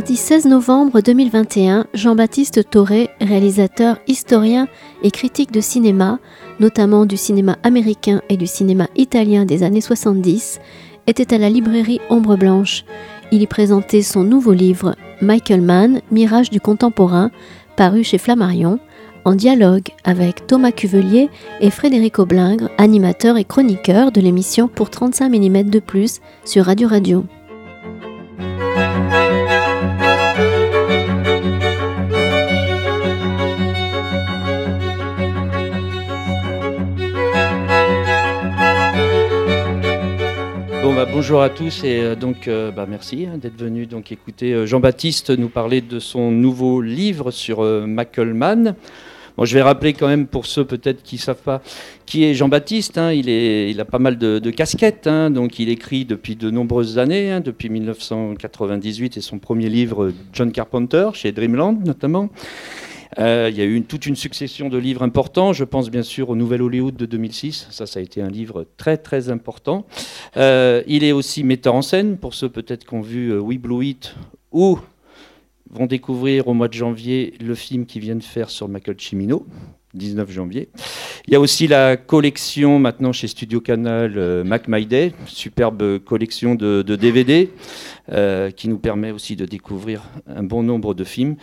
Mardi 16 novembre 2021, Jean-Baptiste Toré, réalisateur, historien et critique de cinéma, notamment du cinéma américain et du cinéma italien des années 70, était à la librairie Ombre Blanche. Il y présentait son nouveau livre, Michael Mann, Mirage du contemporain, paru chez Flammarion, en dialogue avec Thomas Cuvelier et Frédéric Aublingre, animateur et chroniqueur de l'émission pour 35 mm de plus sur Radio Radio. Bah, bonjour à tous et euh, donc euh, bah, merci hein, d'être venu donc écouter euh, Jean-Baptiste nous parler de son nouveau livre sur Mackelman. Bon, je vais rappeler quand même pour ceux peut-être qui ne savent pas qui est Jean-Baptiste. Hein. il, est, il a pas mal de, casquettes, hein. donc il écrit depuis de nombreuses années, depuis 1998 et son premier livre John Carpenter chez Dreamland notamment. Euh, il y a eu toute une succession de livres importants. Je pense bien sûr au Nouvel Hollywood de 2006. Ça, ça a été un livre très très important. Euh, il est aussi metteur en scène pour ceux peut-être qui ont vu euh, We Blue It ou vont découvrir au mois de janvier le film qu'ils viennent faire sur Michael Cimino, 19 janvier. Il y a aussi la collection maintenant chez Studio Canal euh, Mac My Day, superbe collection de, DVD qui nous permet aussi de découvrir un bon nombre de films.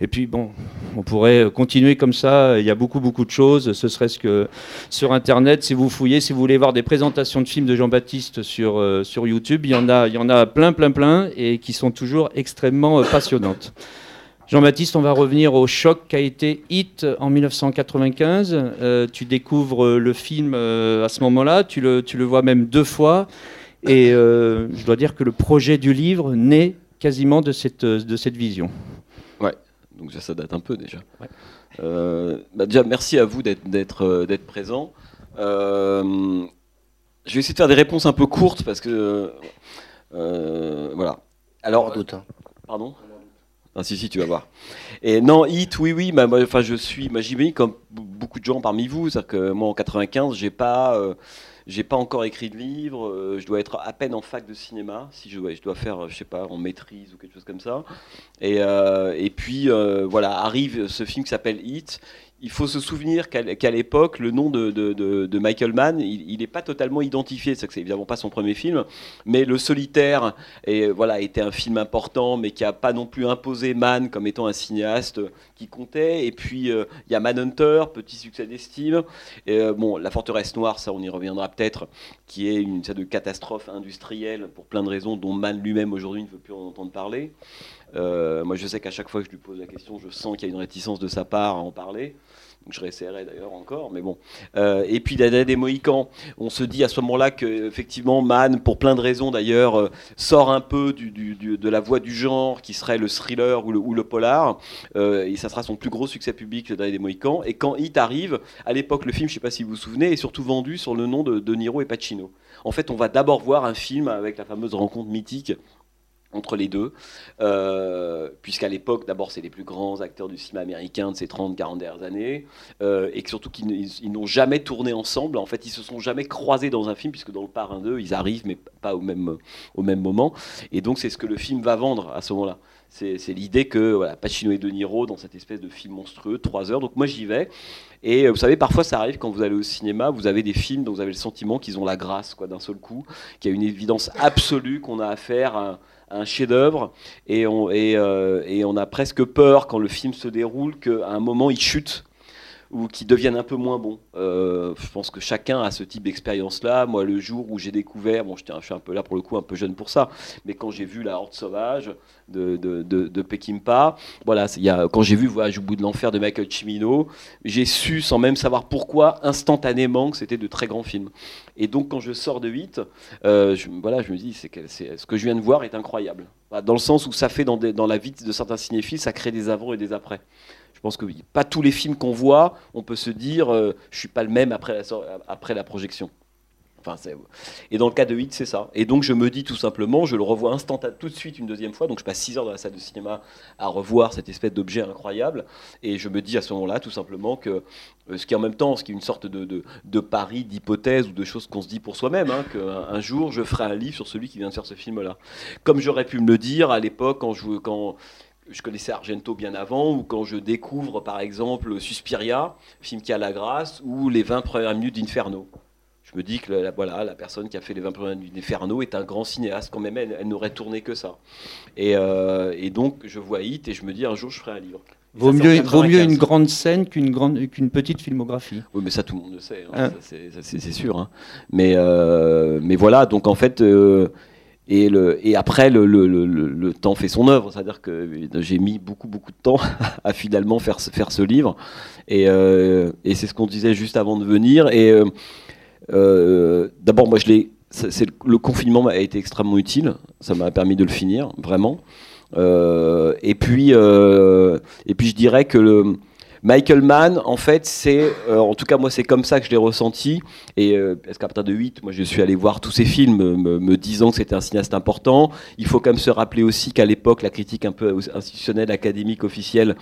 Et puis bon, on pourrait continuer comme ça. Il y a beaucoup beaucoup de choses. Ce serait-ce que sur Internet, si vous fouillez, si vous voulez voir des présentations de films de Jean-Baptiste sur euh, sur YouTube, il y en a il y en a plein plein plein et qui sont toujours extrêmement passionnantes. Jean-Baptiste, on va revenir au choc qu'a été Hit en 1995. Euh, tu découvres le film euh, à ce moment-là, tu le, tu le, vois même deux fois. Et euh, je dois dire que le projet du livre naît quasiment de cette, de cette vision. Donc ça, date un peu déjà. Bah déjà, merci à vous d'être présent. je vais essayer de faire des réponses un peu courtes parce que. voilà. Alors. Doute, hein. Pardon? Ah, si, si, tu vas voir. Et non, Hit, oui, oui, bah, enfin, je suis, bah, j'imagine comme beaucoup de gens parmi vous, c'est-à-dire que moi en 95, j'ai pas, euh, j'ai pas encore écrit de livre, euh, je dois être à peine en fac de cinéma, si je, dois faire, je sais pas, en maîtrise ou quelque chose comme ça. Et, euh, et puis, voilà, arrive ce film qui s'appelle Hit, il faut se souvenir qu'à l'époque, le nom de, Michael Mann, il n'est pas totalement identifié. C'est évidemment pas son premier film, mais Le Solitaire et, voilà, était un film important, mais qui n'a pas non plus imposé Mann comme étant un cinéaste qui comptait. Et puis, euh, il y a Manhunter, petit succès d'estime. Euh, bon, La Forteresse Noire, ça on y reviendra peut-être, qui est une sorte de catastrophe industrielle pour plein de raisons dont Mann lui-même aujourd'hui ne veut plus en entendre parler. Euh, moi, je sais qu'à chaque fois que je lui pose la question, je sens qu'il y a une réticence de sa part à en parler. Je réessayerai d'ailleurs encore, mais bon. Euh, et puis l'année des Mohicans, on se dit à ce moment-là qu'effectivement, Mann, pour plein de raisons d'ailleurs, euh, sort un peu de la voie du genre qui serait le thriller ou le, polar. et ça sera son plus gros succès public, l'année des Mohicans. Et quand Hit arrive, à l'époque, le film, je ne sais pas si vous vous souvenez, est surtout vendu sur le nom de De Niro et Pacino. En fait, on va d'abord voir un film avec la fameuse rencontre mythique entre les deux, euh, puisqu'à l'époque, d'abord, c'est les plus grands acteurs du cinéma américain de ces 30-40 dernières années, euh, et que surtout qu'ils n'ont jamais tourné ensemble. En fait, ils se sont jamais croisés dans un film, puisque dans le Parrain 2, ils arrivent, mais pas au même, au même moment. Et donc, c'est ce que le film va vendre à ce moment-là. C'est l'idée que voilà, Pacino et De Niro dans cette espèce de film monstrueux, trois heures. Donc moi j'y vais. Et euh, vous savez, parfois ça arrive quand vous allez au cinéma, vous avez des films dont vous avez le sentiment qu'ils ont la grâce quoi d'un seul coup, qu'il y a une évidence absolue qu'on a affaire à, un chef-d'œuvre et on, euh, et, on a presque peur quand le film se déroule qu'à un moment il chute ou qui deviennent un peu moins bons. Euh, je pense que chacun a ce type d'expérience-là. Moi, le jour où j'ai découvert, bon, je, suis un peu là pour le coup, un peu jeune pour ça, mais quand j'ai vu La Horde Sauvage de, de, de, Peckinpah, voilà, y a, quand j'ai vu Voyage au bout de l'enfer de Michael Cimino, j'ai su, sans même savoir pourquoi, instantanément que c'était de très grands films. Et donc, quand je sors de 8, euh, je, voilà, je me dis, ce que je viens de voir est incroyable. Dans le sens où ça fait dans, dans la vie de certains cinéphiles, ça crée des avant et des après. Je pense que pas tous les films qu'on voit, on peut se dire, euh, je suis pas le même après la, après la projection. Enfin, et dans le cas de Hit, c'est ça. Et donc je me dis tout simplement, je le revois instantanément tout de suite une deuxième fois. Donc je passe 6 heures dans la salle de cinéma à revoir cette espèce d'objet incroyable. Et je me dis à ce moment-là tout simplement que euh, ce qui est en même temps, ce qui est une sorte de, de, pari, d'hypothèse ou de choses qu'on se dit pour soi-même, hein, qu'un jour je ferai un livre sur celui qui vient de faire ce film-là. Comme j'aurais pu me le dire à l'époque quand je, quand, je connaissais Argento bien avant, ou quand je découvre par exemple Suspiria, film qui a la grâce, ou les 20 premières minutes d'Inferno. Je me dis que la, voilà, la personne qui a fait les 20 premières minutes d'Inferno est un grand cinéaste, quand même elle, n'aurait tourné que ça. Euh, et, donc je vois Hit et je me dis un jour je ferai un livre. Vaut mieux, vaut mieux, une grande scène qu'une grande qu'une petite filmographie. Oui, mais ça tout le monde le sait, hein, hein c'est sûr. Hein. Mais, euh, mais voilà, donc en fait, euh, et, le, et après, le, le, le, temps fait son œuvre. C'est-à-dire que j'ai mis beaucoup, beaucoup de temps à finalement faire, faire ce livre. Et, euh, et c'est ce qu'on disait juste avant de venir. Et euh, euh, d'abord, moi, je l'ai. Le confinement a été extrêmement utile. Ça m'a permis de le finir, vraiment. et, puis, et puis, je dirais que le Michael Mann, en fait, c'est, euh, en tout cas moi c'est comme ça que je l'ai ressenti, et euh, parce qu'à partir de 8, moi je suis allé voir tous ces films me, disant que c'était un cinéaste important. Il faut quand même se rappeler aussi qu'à l'époque la critique un peu institutionnelle, académique, officielle,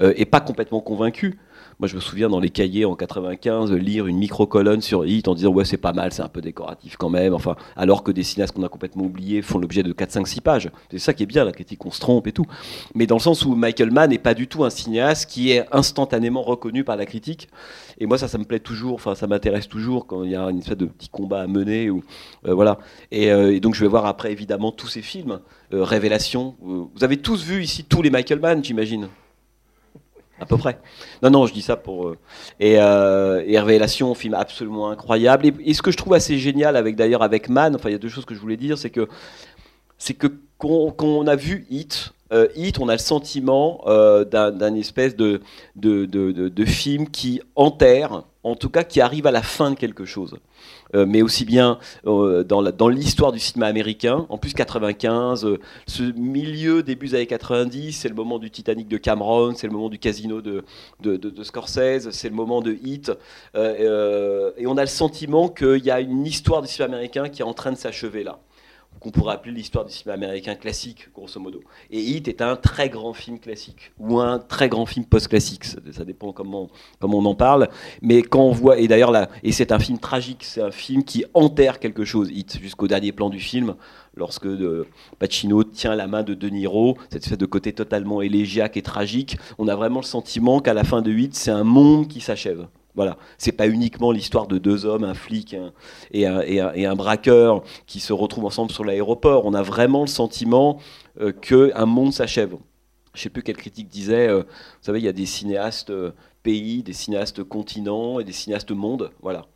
euh, est pas complètement convaincue. Moi, je me souviens dans les cahiers en 95 lire une micro-colonne sur Hit en disant ouais c'est pas mal, c'est un peu décoratif quand même. Enfin, alors que des cinéastes qu'on a complètement oubliés font l'objet de 4, 5, 6 pages. C'est ça qui est bien, la critique, on se trompe et tout. Mais dans le sens où Michael Mann n'est pas du tout un cinéaste qui est instantanément reconnu par la critique. Et moi, ça, ça me plaît toujours. Enfin, ça m'intéresse toujours quand il y a une espèce de petit combat à mener. Ou, euh, voilà. Euh, et, donc, je vais voir après évidemment tous ces films. Euh, Révélation. Vous avez tous vu ici tous les Michael Mann, j'imagine? À peu près. Non, non, je dis ça pour. Euh, et, euh, et, Révélation, film absolument incroyable. Et, ce que je trouve assez génial avec d'ailleurs avec Man, enfin il y a deux choses que je voulais dire, c'est que c'est que qu'on a vu Hit, euh, Hit, on a le sentiment euh, d'un espèce de de, film qui enterre, en tout cas qui arrive à la fin de quelque chose. Euh, mais aussi bien dans l'histoire du cinéma américain. En plus, 95, euh, ce milieu, début des années 90, c'est le moment du Titanic de Cameron, c'est le moment du Casino de, de, Scorsese, c'est le moment de Hit. et on a le sentiment qu'il y a une histoire du cinéma américain qui est en train de s'achever là qu'on pourrait appeler l'histoire du cinéma américain classique, grosso modo. Et Hit est un très grand film classique, ou un très grand film post-classique, ça, dépend comment, comment on en parle. Mais quand on voit, et d'ailleurs là, et c'est un film tragique, c'est un film qui enterre quelque chose, Hit, jusqu'au dernier plan du film, lorsque de, Pacino tient la main de De Niro, cette espèce de côté totalement élégiaque et tragique, on a vraiment le sentiment qu'à la fin de Hit, c'est un monde qui s'achève. Voilà, c'est pas uniquement l'histoire de deux hommes, un flic et, un, braqueur qui se retrouvent ensemble sur l'aéroport. On a vraiment le sentiment euh, qu'un monde s'achève. Je sais plus quelle critique disait, euh, vous savez, il y a des cinéastes euh, pays, des cinéastes continents et des cinéastes monde. Voilà.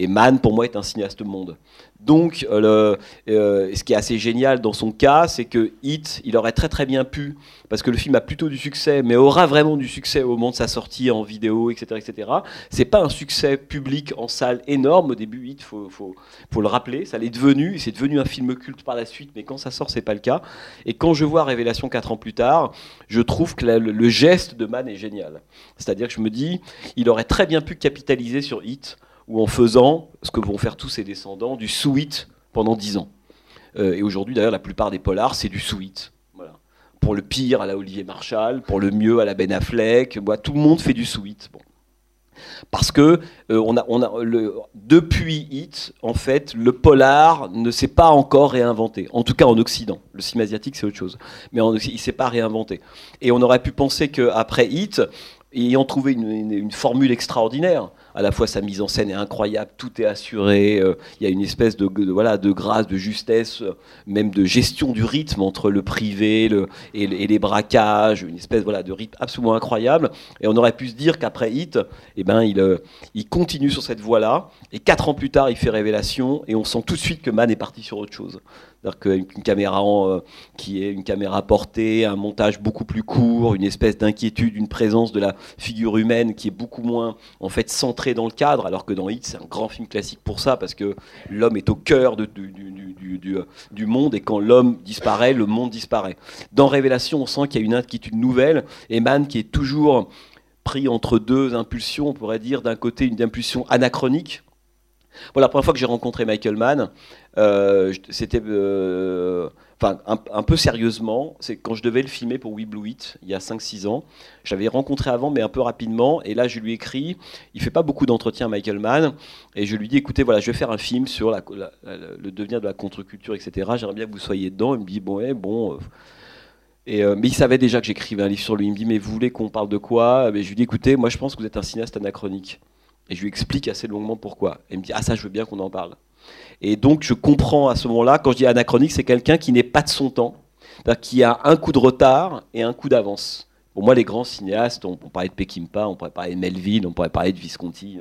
Et Mann, pour moi, est un cinéaste monde. Donc, euh, euh, ce qui est assez génial dans son cas, c'est que Hit, il aurait très très bien pu, parce que le film a plutôt du succès, mais aura vraiment du succès au moment de sa sortie en vidéo, etc. etc. C'est pas un succès public en salle énorme au début, Hit, faut, faut, le rappeler, ça l'est devenu, c'est devenu un film culte par la suite, mais quand ça sort, c'est pas le cas. Et quand je vois Révélation 4 ans plus tard, je trouve que le, le geste de Mann est génial. C'est-à-dire que je me dis, il aurait très bien pu capitaliser sur Hit ou en faisant ce que vont faire tous ses descendants, du sous-hit pendant dix ans. Euh, et aujourd'hui, d'ailleurs, la plupart des polars, c'est du sous-hit. Pour le pire, à la Olivier Marshall, pour le mieux, à la Ben Affleck. tout le monde fait du sous-hit. Bon. Parce que euh, on a, on a depuis Hit, en fait, le polar ne s'est pas encore réinventé. En tout cas en Occident. Le cinéma asiatique, c'est autre chose. Mais il ne s'est pas réinventé. Et on aurait pu penser qu'après Hit, ayant trouvé une formule extraordinaire, à la fois sa mise en scène est incroyable, tout est assuré, euh, il y a une espèce de, voilà, de grâce, de justesse, euh, même de gestion du rythme entre le privé et, les braquages, une espèce voilà, de rythme absolument incroyable. Et on aurait pu se dire qu'après Hit, eh ben, il, euh, il continue sur cette voie-là, et quatre ans plus tard, il fait Révélation, et on sent tout de suite que Mann est parti sur autre chose. C'est-à-dire qu'une caméra euh, qui est une caméra portée, un montage beaucoup plus court, une espèce d'inquiétude, une présence de la figure humaine qui est beaucoup moins en fait centrée dans le cadre, alors que dans Hit c'est un grand film classique pour ça parce que l'homme est au cœur du, du, monde et quand l'homme disparaît, le monde disparaît. Dans Révélation, on sent qu'il y a une inquiétude nouvelle et Mann qui est toujours pris entre deux impulsions, on pourrait dire d'un côté une impulsion anachronique Bon, la première fois que j'ai rencontré Michael Mann, euh, c'était euh, un, peu sérieusement, c'est quand je devais le filmer pour We Blue It, il y a 5-6 ans. J'avais rencontré avant, mais un peu rapidement, et là je lui écris, il fait pas beaucoup d'entretiens Michael Mann, et je lui dis, écoutez, voilà, je vais faire un film sur le devenir de la contre-culture, etc. J'aimerais bien que vous soyez dedans. Il me dit, bon, bon... Euh, mais il savait déjà que j'écrivais un livre sur lui. Il me dit, mais vous voulez qu'on parle de quoi? Mais Je lui dis, écoutez, moi je pense que vous êtes un cinéaste anachronique. Et je lui explique assez longuement pourquoi. Et il me dit Ah, ça, je veux bien qu'on en parle. Et donc, je comprends à ce moment-là, quand je dis anachronique, c'est quelqu'un qui n'est pas de son temps, qui a un coup de retard et un coup d'avance. Pour moi, les grands cinéastes, on, pourrait parler de Peckinpah, on pourrait parler de Melville, on pourrait parler de Visconti.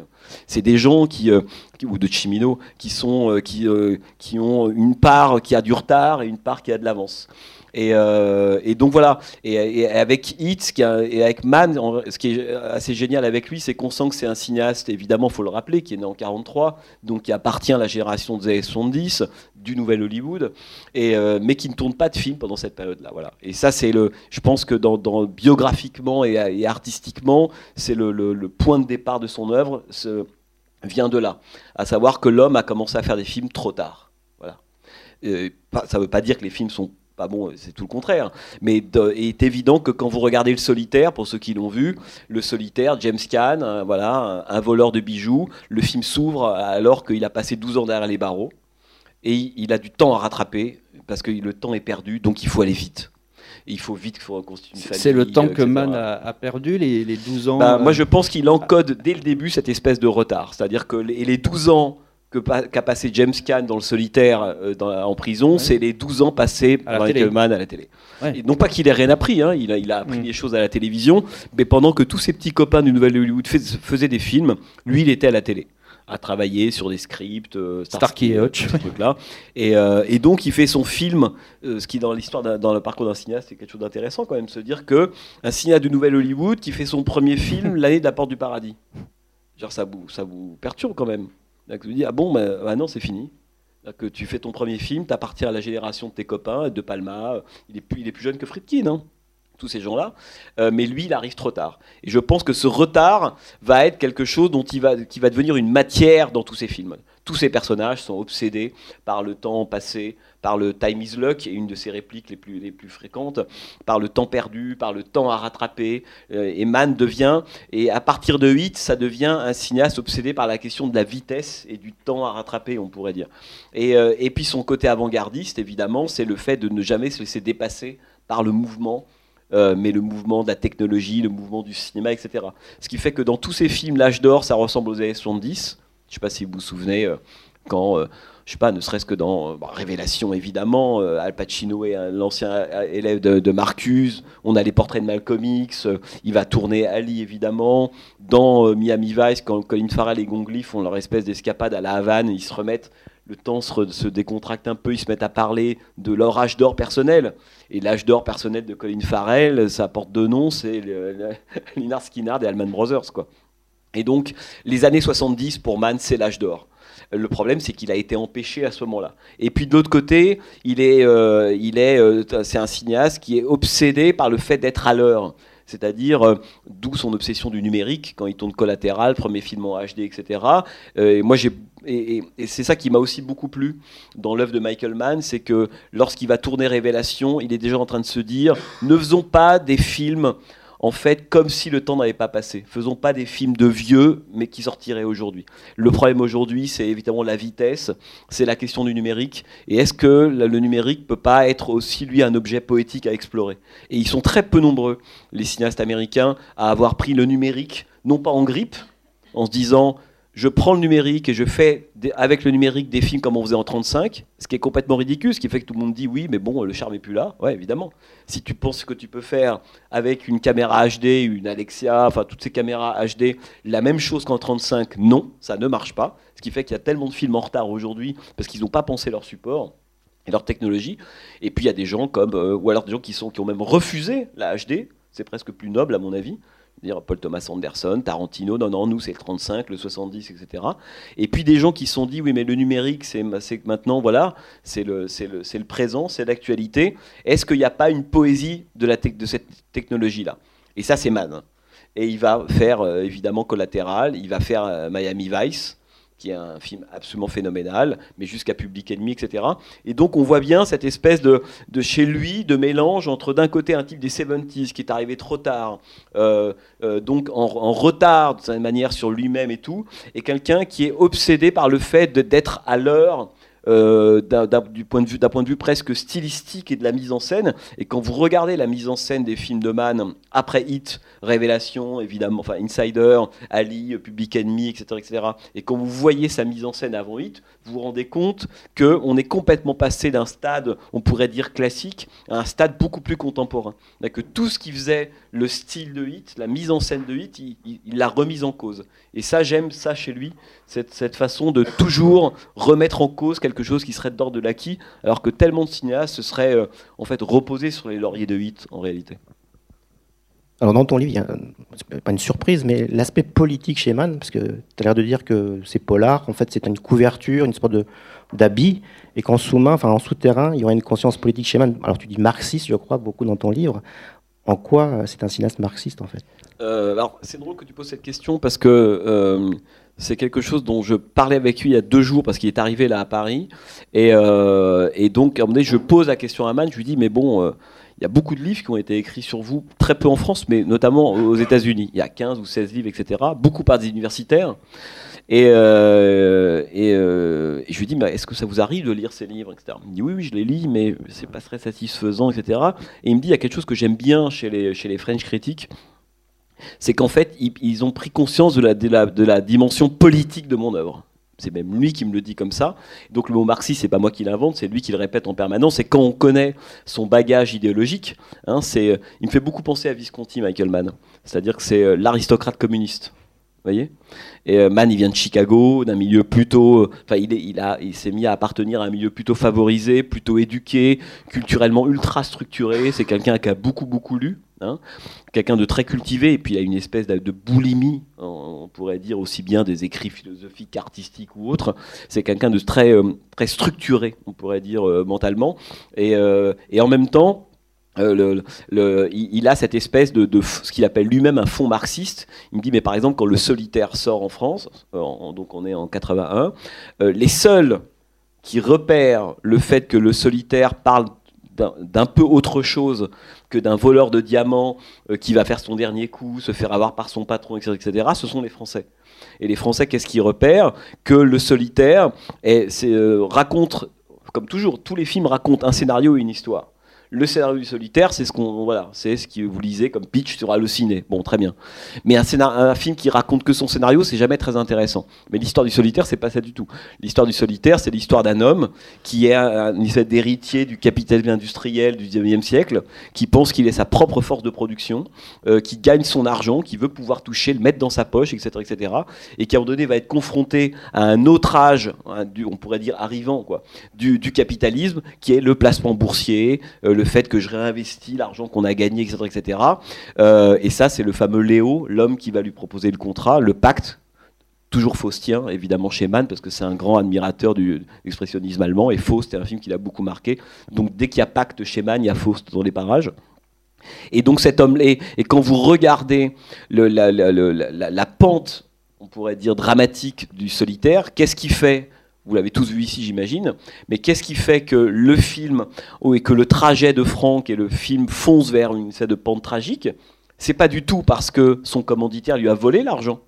C'est des gens qui, euh, ou de Chimino, qui sont, euh, qui, euh, qui ont une part qui a du retard et une part qui a de l'avance. Euh, et, donc voilà. Et, avec Hit, et avec Man, ce qui est assez génial avec lui, c'est qu'on sent que c'est un cinéaste, évidemment, faut le rappeler, qui est né en 43, donc qui appartient à la génération des années 70, du nouvel Hollywood, et, euh, mais qui ne tourne pas de films pendant cette période-là. Voilà. Et ça, c'est le, je pense que dans, biographiquement et, artistiquement, c'est le, le, point de départ de son œuvre. vient de là, à savoir que l'homme a commencé à faire des films trop tard. Voilà. ça ne veut pas dire que les films sont bon, c'est tout le contraire. Mais il est évident que quand vous regardez le solitaire, pour ceux qui l'ont vu, le solitaire, James Caan, euh, voilà, un, voleur de bijoux, le film s'ouvre alors qu'il a passé 12 ans derrière les barreaux. Et il a du temps à rattraper, parce que le temps est perdu, donc il faut aller vite il faut vite reconstituer une famille. C'est le temps que Mann a, perdu, les, 12 ans bah, Moi, euh, je pense qu'il encode dès le début cette espèce de retard. C'est-à-dire que les 12 ans qu'a passé James Caan dans le solitaire euh, en prison, c'est les 12 ans passés par Mann à la télé. non pas qu'il ait rien appris, hein, il, a, il, a, appris mm. des choses à la télévision, mais pendant que tous ses petits copains du Nouvel Hollywood faisaient des films, lui il était à la télé à travailler sur des scripts, euh, Starkey et Hutch, là. Et, euh, et, donc il fait son film, ce qui dans l'histoire, dans le parcours d'un cinéaste, c'est quelque chose d'intéressant quand même, se dire que un cinéaste du Nouvel Hollywood qui fait son premier film l'année de la Porte du Paradis. Genre ça vous, ça vous perturbe quand même. Donc, tu dis, ah bon, bah, non, c'est fini. Que tu fais ton premier film, tu appartiens à la génération de tes copains, de Palma, il est plus, il est plus jeune que Friedkin, hein, tous ces gens-là, euh, mais lui, il arrive trop tard. Et je pense que ce retard va être quelque chose dont qui va devenir une matière dans tous ces films. Tous ces personnages sont obsédés par le temps passé, par le time is luck, est une de ses répliques les plus, les plus fréquentes, par le temps perdu, par le temps à rattraper. Euh, et Mann devient, et à partir de 8, ça devient un cinéaste obsédé par la question de la vitesse et du temps à rattraper, on pourrait dire. Et, euh, et puis son côté avant-gardiste, évidemment, c'est le fait de ne jamais se laisser dépasser par le mouvement euh, mais le mouvement de la technologie, le mouvement du cinéma, etc. Ce qui fait que dans tous ces films, l'âge d'or, ça ressemble aux années 70. Je ne sais pas si vous vous souvenez, quand je sais pas, ne serait-ce que dans euh, Révélation évidemment, euh, Al Pacino est l'ancien euh, élève de, Marcus, on a les portraits de Malcolm X, il va tourner Ali évidemment, dans Miami Vice, quand Colin Farrell et Gong Li font leur espèce d'escapade à la Havane, ils se remettent, le temps se, décontracte un peu, ils se mettent à parler de leur âge d'or personnel. Et l'âge d'or personnel de Colin Farrell, ça porte deux noms, c'est Skinard et Allman Brothers. Quoi. Et donc, les années 70, pour Mann, c'est l'âge d'or. Le problème, c'est qu'il a été empêché à ce moment-là. Et puis de l'autre côté, il est, euh, il est, euh, c'est un cinéaste qui est obsédé par le fait d'être à l'heure. C'est-à-dire, euh, d'où son obsession du numérique, quand il tourne collatéral, premier film en HD, etc. et moi, j'ai et, et c'est ça qui m'a aussi beaucoup plu dans l'œuvre de Michael Mann, c'est que lorsqu'il va tourner Révélation, il est déjà en train de se dire ne faisons pas des films en fait comme si le temps n'avait pas passé. Faisons pas des films de vieux, mais qui sortiraient aujourd'hui. Le problème aujourd'hui, c'est évidemment la vitesse, c'est la question du numérique. Et est-ce que le numérique peut pas être aussi, lui, un objet poétique à explorer? Et ils sont très peu nombreux, les cinéastes américains, à avoir pris le numérique, non pas en grippe, en se disant je prends le numérique et je fais avec le numérique des films comme on faisait en 35, ce qui est complètement ridicule, ce qui fait que tout le monde dit oui, mais bon, le charme est plus là. Ouais, évidemment. Si tu penses que tu peux faire avec une caméra HD, une Alexia, enfin toutes ces caméras HD, la même chose qu'en 35, non, ça ne marche pas. Ce qui fait qu'il y a tellement de films en retard aujourd'hui parce qu'ils n'ont pas pensé leur support et leur technologie. Et puis il y a des gens comme, euh, ou alors des gens qui, sont, qui ont même refusé la HD, c'est presque plus noble à mon avis dire Paul Thomas Anderson, Tarantino, non, non, nous c'est le 35, le 70, etc. Et puis des gens qui se sont dit, oui, mais le numérique, c'est maintenant, voilà, c'est le, le, le, présent, c'est l'actualité. Est-ce qu'il n'y a pas une poésie de, la de cette technologie-là? Et ça, c'est Man. Et il va faire, euh, évidemment, Collatéral, il va faire euh, Miami Vice, qui est un film absolument phénoménal, mais jusqu'à Public Enemy, etc. Et donc on voit bien cette espèce de, de chez lui, de mélange entre d'un côté un type des 70s qui est arrivé trop tard, euh, euh, donc en, en, retard de certaine manière sur lui-même et tout, et quelqu'un qui est obsédé par le fait d'être à l'heure euh, d'un point, de vue, presque stylistique et de la mise en scène. Et quand vous regardez la mise en scène des films de Mann, après Hit, Révélation, évidemment, enfin Insider, Ali, Public Enemy, etc., etc., et quand vous voyez sa mise en scène avant Hit, vous vous rendez compte qu'on est complètement passé d'un stade, on pourrait dire classique, à un stade beaucoup plus contemporain. Que tout ce qui faisait le style de Hit, la mise en scène de Hit, il l'a remise en cause. Et ça, j'aime ça chez lui, cette, cette, façon de toujours remettre en cause quelque chose qui serait d'ordre de l'acquis, alors que tellement de cinéastes se seraient euh, en fait reposés sur les lauriers de Hit en réalité. Alors dans ton livre, il y a pas une surprise, mais l'aspect politique chez Mann, parce que tu as l'air de dire que c'est polar, en fait c'est une couverture, une sorte d'habit, et qu'en sous-main, enfin en souterrain, il y aurait une conscience politique chez Mann. Alors tu dis marxiste, je crois, beaucoup dans ton livre. En quoi c'est un cinéaste marxiste en fait? Euh, Alors c'est drôle que tu poses cette question parce que euh, c'est quelque chose dont je parlais avec lui il y a deux jours parce qu'il est arrivé là à Paris. Et, euh, donc, à un moment donné, je pose la question à Mann, je lui dis, mais bon, euh, il y a beaucoup de livres qui ont été écrits sur vous, très peu en France, mais notamment aux États-Unis. Il y a 15 ou 16 livres, etc. Beaucoup par des universitaires. Et, euh, euh, et, je lui dis, est-ce que ça vous arrive de lire ces livres etc. Il me dit, oui, oui, je les lis, mais c'est pas très satisfaisant, etc. Et il me dit, il y a quelque chose que j'aime bien chez les, chez les French critiques, c'est qu'en fait, ils, ont pris conscience de la, de la, dimension politique de mon œuvre. C'est même lui qui me le dit comme ça. Donc le mot marxiste, c'est pas moi qui l'invente, c'est lui qui le répète en permanence. Et quand on connaît son bagage idéologique, hein, il me fait beaucoup penser à Visconti, Michael Mann. C'est-à-dire que c'est euh, l'aristocrate communiste. Voyez Et euh, Mann, il vient de Chicago, d'un milieu plutôt. Enfin, il, il, a, il s'est mis à appartenir à un milieu plutôt favorisé, plutôt éduqué, culturellement ultra structuré. C'est quelqu'un qui a beaucoup, beaucoup lu. Hein. Quelqu'un de très cultivé, et puis il a une espèce de, boulimie, on pourrait dire aussi bien des écrits philosophiques, artistiques ou autres. C'est quelqu'un de très, euh, très structuré, on pourrait dire euh, mentalement. Et, et, en même temps, le, il, a cette espèce de, ce qu'il appelle lui-même un fond marxiste. Il me dit, mais par exemple, quand le solitaire sort en France, donc on est en 81, les seuls qui repèrent le fait que le solitaire parle d'un peu autre chose que d'un voleur de diamants euh, qui va faire son dernier coup, se faire avoir par son patron, etc., etc., ce sont les Français. Et les Français, qu'est-ce qu'ils repèrent? Que le solitaire euh, raconte, comme toujours, tous les films racontent un scénario et une histoire. Le scénario du solitaire, c'est ce qu'on voilà, c'est ce que vous lisez comme pitch sur Allociné. Bon, très bien. Mais un, un film qui raconte que son scénario, c'est jamais très intéressant. Mais l'histoire du solitaire, c'est pas ça du tout. L'histoire du solitaire, c'est l'histoire d'un homme qui est un, d'héritier du capitalisme industriel du 19e siècle, qui pense qu'il est sa propre force de production, euh, qui gagne son argent, qui veut pouvoir toucher, le mettre dans sa poche, etc., etc., et qui à un moment donné va être confronté à un autre âge, on pourrait dire arrivant, quoi, du, capitalisme, qui est le placement boursier. Euh, le fait que je réinvestis l'argent qu'on a gagné, etc. etc. Euh, et ça, c'est le fameux Léo, l'homme qui va lui proposer le contrat, le pacte toujours faustien, évidemment chez Mann, parce que c'est un grand admirateur du expressionnisme allemand, et Faust est un film qui l'a beaucoup marqué. Donc dès qu'il y a pacte chez Mann, il y a Faust dans les parages. Et donc cet homme et, et quand vous regardez la, la, pente, on pourrait dire dramatique du solitaire, qu'est-ce qui fait? Vous l'avez tous vu ici, j'imagine. Mais qu'est-ce qui fait que le film, oh, et que le trajet de Franck et le film foncent vers une espèce de pente tragique? C'est pas du tout parce que son commanditaire lui a volé l'argent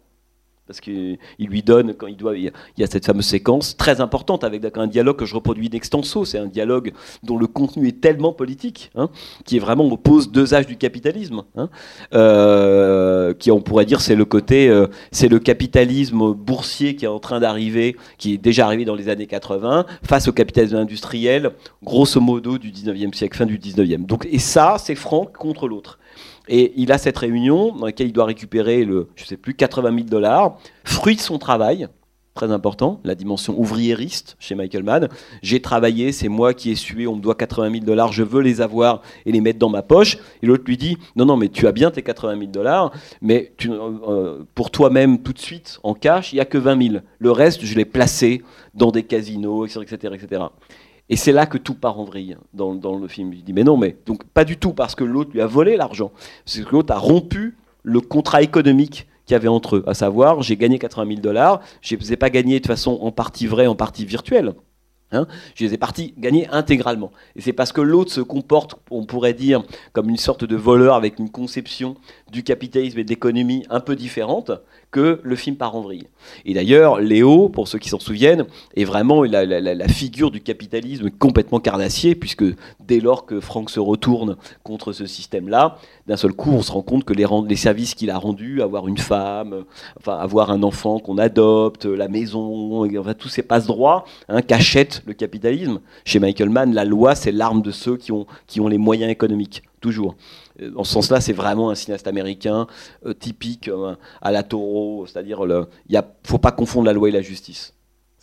parce qu'il lui donne, quand il doit, il y a cette fameuse séquence très importante avec un dialogue que je reproduis d'extenso, c'est un dialogue dont le contenu est tellement politique, hein, qui est vraiment oppose deux âges du capitalisme, hein, euh, qui on pourrait dire c'est le côté, euh, c'est le capitalisme boursier qui est en train d'arriver, qui est déjà arrivé dans les années 80, face au capitalisme industriel, grosso modo du 19e siècle, fin du 19e. Donc, et ça, c'est Franck contre l'autre. Et il a cette réunion dans laquelle il doit récupérer le, je sais plus, 80 000 dollars, fruit de son travail, très important, la dimension ouvriériste chez Michael Mann. J'ai travaillé, c'est moi qui ai sué, on me doit 80 000 dollars, je veux les avoir et les mettre dans ma poche. Et l'autre lui dit, non, non, mais tu as bien tes 80 000 dollars, mais tu, euh, pour toi-même, tout de suite, en cash, il n'y a que 20 000. Le reste, je l'ai placé dans des casinos, etc., etc. Et c'est là que tout part en vrille dans, le film. Il dit mais non, mais donc pas du tout parce que l'autre lui a volé l'argent, c'est que l'autre a rompu le contrat économique qu'il y avait entre eux. À savoir, j'ai gagné 80 000 dollars, je ne les ai pas gagnés de façon en partie vraie, en partie virtuelle. Hein, je les ai partis gagner intégralement. Et c'est parce que l'autre se comporte, on pourrait dire, comme une sorte de voleur avec une conception du capitalisme et de l'économie un peu différente, que le film part en. Et d'ailleurs, Léo, pour ceux qui s'en souviennent, est vraiment la, figure du capitalisme complètement carnassier, puisque dès lors que Franck se retourne contre ce système-là, d'un seul coup, on se rend compte que les, les services qu'il a rendus, avoir une femme, enfin, avoir un enfant qu'on adopte, la maison, enfin, tous ces passe-droits, hein, qu'achète le capitalisme. Chez Michael Mann, la loi, c'est l'arme de ceux qui ont, qui ont les moyens économiques, toujours. Dans ce sens-là, c'est vraiment un cinéaste américain euh, typique euh, à la taureau, c'est-à-dire il ne faut pas confondre la loi et la justice.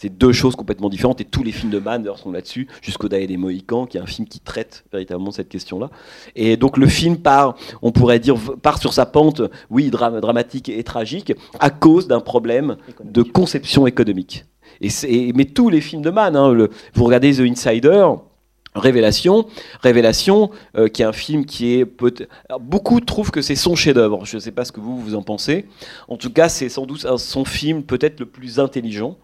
C'est deux choses complètement différentes et tous les films de Mann sont là-dessus, jusqu'au Daé des Mohicans, qui est un film qui traite véritablement cette question-là. Et donc le film part, on pourrait dire, part sur sa pente, oui, dramatique et tragique, à cause d'un problème de conception économique. Et mais tous les films de Mann, hein, vous regardez The Insider, Révélation, Révélation, euh, qui est un film qui est peut beaucoup trouvent que c'est son chef-d'œuvre. Je ne sais pas ce que vous vous en pensez. En tout cas, c'est sans doute son film peut-être le plus intelligent,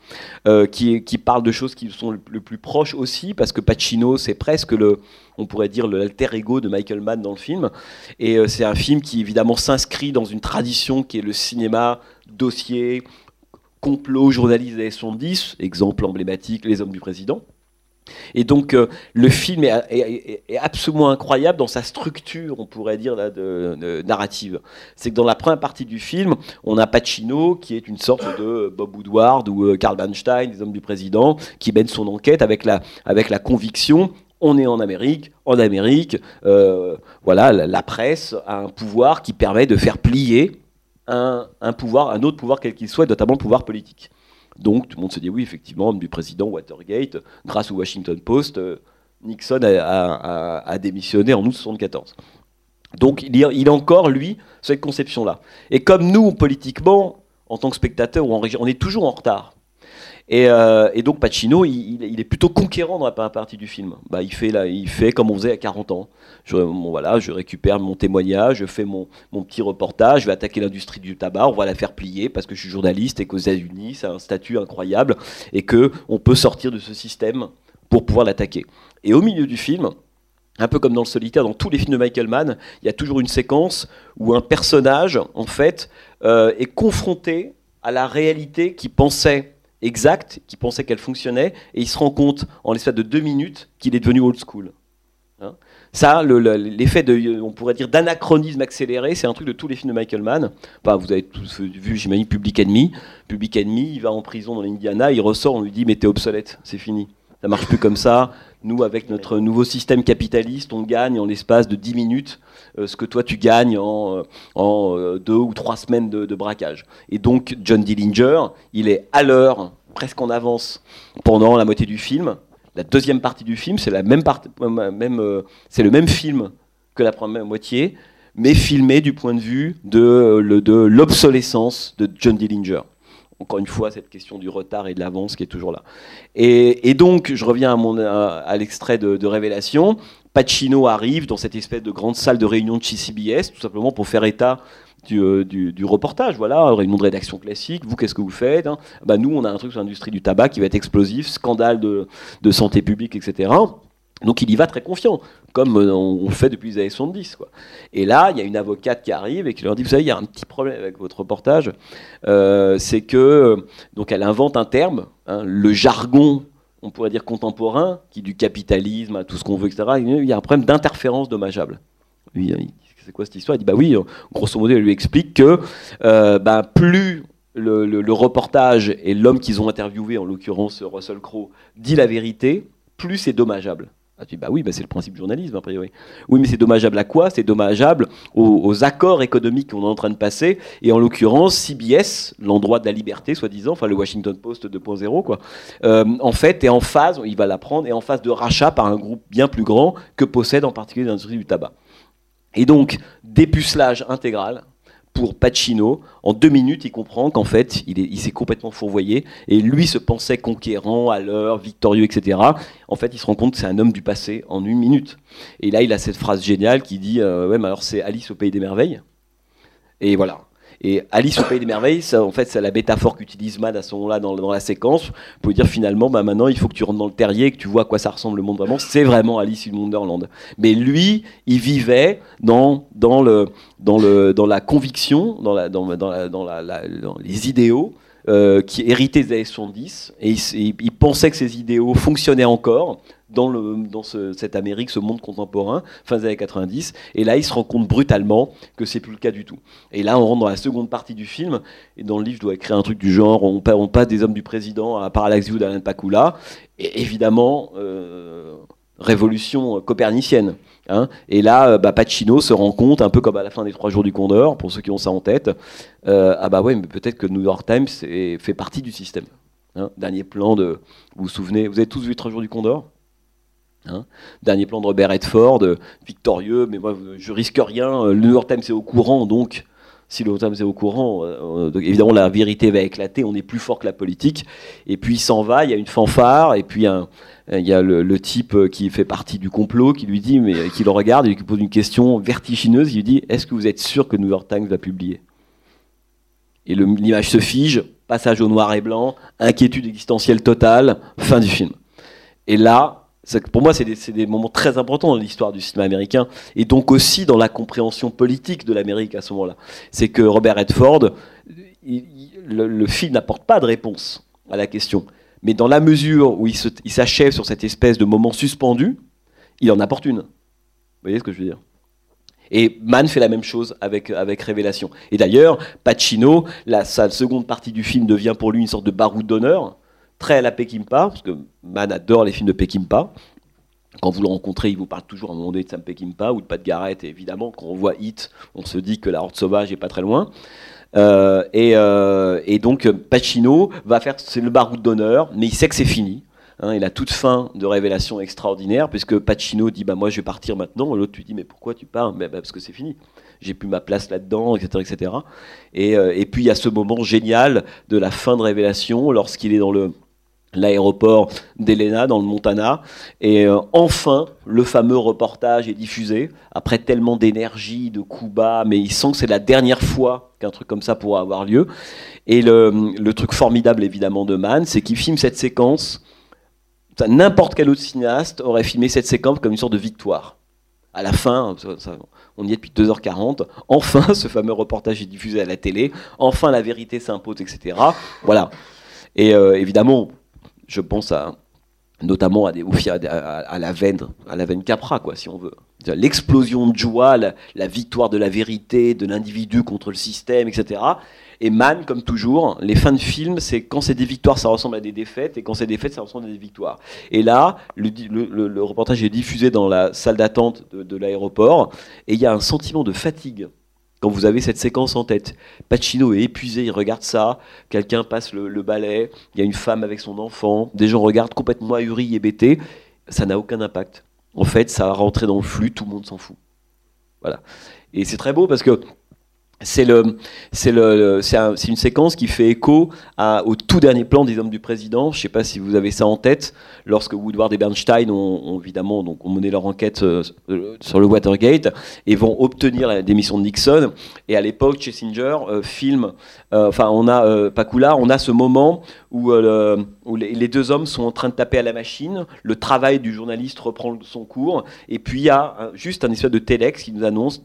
euh, qui, parle de choses qui sont le, plus proches aussi, parce que Pacino, c'est presque le, on pourrait dire l'alter ego de Michael Mann dans le film. Et euh, c'est un film qui évidemment s'inscrit dans une tradition qui est le cinéma dossier, complot, journaliste des 70, exemple emblématique, Les Hommes du Président. Et donc euh, le film est, absolument incroyable dans sa structure, on pourrait dire, de, narrative. C'est que dans la première partie du film, on a Pacino, qui est une sorte de Bob Woodward ou euh, Carl Bernstein, des hommes du président, qui mène son enquête avec la, avec la conviction on est en Amérique, en Amérique, euh, voilà, la, presse a un pouvoir qui permet de faire plier un, un pouvoir, un autre pouvoir quel qu'il soit, notamment le pouvoir politique. Donc tout le monde se dit oui, effectivement, du président Watergate, grâce au Washington Post, euh, Nixon a, démissionné en août 1974. Donc il a encore, lui, cette conception-là. Et comme nous, politiquement, en tant que spectateurs, on est toujours en retard. Euh, et, donc Pacino, il, est plutôt conquérant dans la première partie du film. Bah, il, fait là, il fait comme on faisait à 40 ans. Je, voilà, je récupère mon témoignage, je fais mon, petit reportage, je vais attaquer l'industrie du tabac, on va la faire plier parce que je suis journaliste et qu'aux États-Unis, c'est un statut incroyable et que on peut sortir de ce système pour pouvoir l'attaquer. Et au milieu du film, un peu comme dans le solitaire, dans tous les films de Michael Mann, il y a toujours une séquence où un personnage, en fait, euh, est confronté à la réalité qu'il pensait exacte, qui pensait qu'elle fonctionnait, et il se rend compte en l'espace de deux minutes qu'il est devenu old school. Hein ça, l'effet de, on pourrait dire, d'anachronisme accéléré, c'est un truc de tous les films de Michael Mann. Vous avez tous vu, j'imagine, Public Enemy. Public Enemy, il va en prison dans l'Indiana, il ressort, on lui dit, mais t'es obsolète, c'est fini. Ça marche plus comme ça. Nous, avec notre nouveau système capitaliste, on gagne en l'espace de 10 minutes euh, ce que toi tu gagnes en, euh, euh, deux ou trois semaines de, braquage. Et donc, John Dillinger, il est à l'heure, presque en avance, pendant la moitié du film. La deuxième partie du film, c'est même, même le même film que la première moitié, mais filmé du point de vue de l'obsolescence de John Dillinger encore une fois, cette question du retard et de l'avance qui est toujours là. Et, donc, je reviens à, l'extrait de, Révélation. Pacino arrive dans cette espèce de grande salle de réunion de chez CBS, tout simplement pour faire état du, euh, du, reportage. Voilà, réunion de rédaction classique. Vous, qu'est-ce que vous faites hein? Bah, Nous, on a un truc sur l'industrie du tabac qui va être explosif, scandale de santé publique, etc. Donc il y va très confiant, comme euh, on fait depuis les années 70. Quoi. Et là, il y a une avocate qui arrive et qui leur dit, vous savez, il y a un petit problème avec votre reportage, euh, c'est que, euh, donc elle invente un terme, hein, le jargon, on pourrait dire contemporain, qui du capitalisme tout ce qu'on veut, etc. Il y a un problème d'interférence dommageable. c'est quoi cette histoire? Il dit, bah oui, grosso modo, elle lui explique que bah, plus le reportage et l'homme qu'ils ont interviewé, en l'occurrence Russell Crowe, dit la vérité, plus c'est dommageable. Ah, tu bah oui, bah c'est le principe du journalisme, a priori. Oui, mais c'est dommageable à quoi? C'est dommageable aux, accords économiques qu'on est en train de passer, et en l'occurrence, CBS, l'endroit de la liberté, soi-disant, enfin le Washington Post 2.0, quoi, euh, en fait, est en phase, il va l'apprendre, est en phase de rachat par un groupe bien plus grand que possède en particulier l'industrie du tabac. Et donc, dépucelage intégral, pour Pacino, en deux minutes, il comprend qu'en fait, il, s'est complètement fourvoyé, et lui se pensait conquérant, à l'heure, victorieux, etc. En fait, il se rend compte que c'est un homme du passé en une minute. Et là, il a cette phrase géniale qui dit euh, Ouais, mais alors c'est Alice au Pays des Merveilles. Et voilà. Et Alice au Pays des Merveilles, ça, en fait, c'est la métaphore qu'utilise Mann à ce moment-là dans, dans, la séquence pour dire finalement, bah, maintenant, il faut que tu rentres dans le terrier, que tu vois à quoi ça ressemble le monde vraiment. C'est vraiment Alice in Wonderland. Mais lui, il vivait dans, dans, le, dans, le, dans la conviction, dans, la, dans, dans, dans, les idéaux euh, qui héritaient des années 70, et il, pensait que ces idéaux fonctionnaient encore dans, cette Amérique, ce monde contemporain, fin des années 90. Et là, il se rend compte brutalement que c'est plus le cas du tout. Et là, on rentre dans la seconde partie du film. Et dans le livre, je dois écrire un truc du genre on, on passe des hommes du président à Parallax View d'Alain Pakula. Et évidemment, euh, révolution copernicienne. Hein. Et là, bah, Pacino se rend compte, un peu comme à la fin des Trois Jours du Condor, pour ceux qui ont ça en tête, euh, ah bah ouais, mais peut-être que New York Times fait partie du système. Hein. Dernier plan de, vous vous souvenez, vous avez tous vu Trois Jours du Condor? Hein. Dernier plan de Robert Redford, euh, victorieux, mais moi je risque rien. Le New York Times est au courant, donc si le New York Times est au courant, euh, évidemment la vérité va éclater, on est plus fort que la politique. Et puis il s'en va, il y a une fanfare, et puis il y a le, le, type qui fait partie du complot qui lui dit, mais qui le regarde, et qui pose une question vertigineuse, il lui dit Est-ce que vous êtes sûr que New York Times va publier? Et l'image se fige, passage au noir et blanc, inquiétude existentielle totale, fin du film. Et là, pour moi, c'est des, moments très importants dans l'histoire du cinéma américain, et donc aussi dans la compréhension politique de l'Amérique à ce moment-là. C'est que Robert Redford, le, film n'apporte pas de réponse à la question, mais dans la mesure où il s'achève sur cette espèce de moment suspendu, il en apporte une. Vous voyez ce que je veux dire? Et Mann fait la même chose avec, avec Révélation. Et d'ailleurs, Pacino, la, sa seconde partie du film devient pour lui une sorte de baroud d'honneur, très à la Peckinpah, parce que Mann adore les films de Peckinpah. Quand vous le rencontrez, il vous parle toujours à un moment donné de Sam Peckinpah ou de Pat Garrett. Et évidemment, quand on voit Hit, on se dit que la Horde sauvage est pas très loin. Euh, et, euh, et, donc Pacino va faire c'est le baroud d'honneur, mais il sait que c'est fini. Hein, il a toute fin de révélation extraordinaire, puisque Pacino dit bah moi je vais partir maintenant. L'autre lui dit mais pourquoi tu pars? Bah, Parce que c'est fini. J'ai plus ma place là-dedans, etc., etc. Et, euh, et puis il y a ce moment génial de la fin de révélation lorsqu'il est dans le l'aéroport d'Elena dans le Montana. Et euh, enfin, le fameux reportage est diffusé, après tellement d'énergie, de coups bas, mais il sent que c'est la dernière fois qu'un truc comme ça pourra avoir lieu. Et le, le truc formidable, évidemment, de Mann, c'est qu'il filme cette séquence. N'importe quel autre cinéaste aurait filmé cette séquence comme une sorte de victoire. À la fin, ça, on y est depuis 2h40, enfin ce fameux reportage est diffusé à la télé, enfin la vérité s'impose, etc. Voilà. Et euh, évidemment, je pense notamment à, la veine, à la veine Capra, quoi, si on veut. L'explosion de joie, la, victoire de la vérité, de l'individu contre le système, etc. Et Man, comme toujours, les fins de film, c'est quand c'est des victoires, ça ressemble à des défaites, et quand c'est des défaites, ça ressemble à des victoires. Et là, le, reportage est diffusé dans la salle d'attente de l'aéroport, et il y a un sentiment de fatigue quand vous avez cette séquence en tête. Pacino est épuisé, il regarde ça, quelqu'un passe le, balai, il y a une femme avec son enfant, des gens regardent complètement ahuris et bêtés, ça n'a aucun impact. En fait, ça va rentrer dans le flux, tout le monde s'en fout. Voilà. Et c'est très beau parce que c'est le, le, un, une séquence qui fait écho au tout dernier plan des hommes du président. Je ne sais pas si vous avez ça en tête. Lorsque Woodward et Bernstein ont, évidemment donc mené leur enquête euh, sur le Watergate et vont obtenir la démission de Nixon. Et à l'époque, Kissinger euh, filme. Euh, enfin, on a euh, Pakula, on a ce moment où, euh, les, deux hommes sont en train de taper à la machine. Le travail du journaliste reprend son cours. Et puis il y a juste un espèce de telex qui nous annonce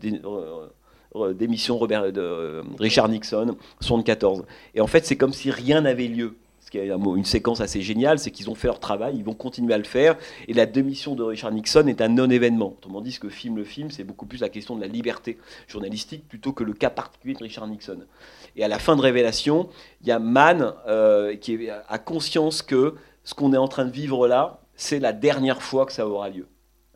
d'émission Robert, de euh, Richard Nixon, 74. Et en fait, c'est comme si rien n'avait lieu. Ce qui est une séquence assez géniale, c'est qu'ils ont fait leur travail, ils vont continuer à le faire, et la démission de Richard Nixon est un non-événement. Autrement dit, ce que filme le film, c'est beaucoup plus la question de la liberté journalistique plutôt que le cas particulier de Richard Nixon. Et à la fin de Révélation, il y a Mann euh, qui a conscience que ce qu'on est en train de vivre là, c'est la dernière fois que ça aura lieu.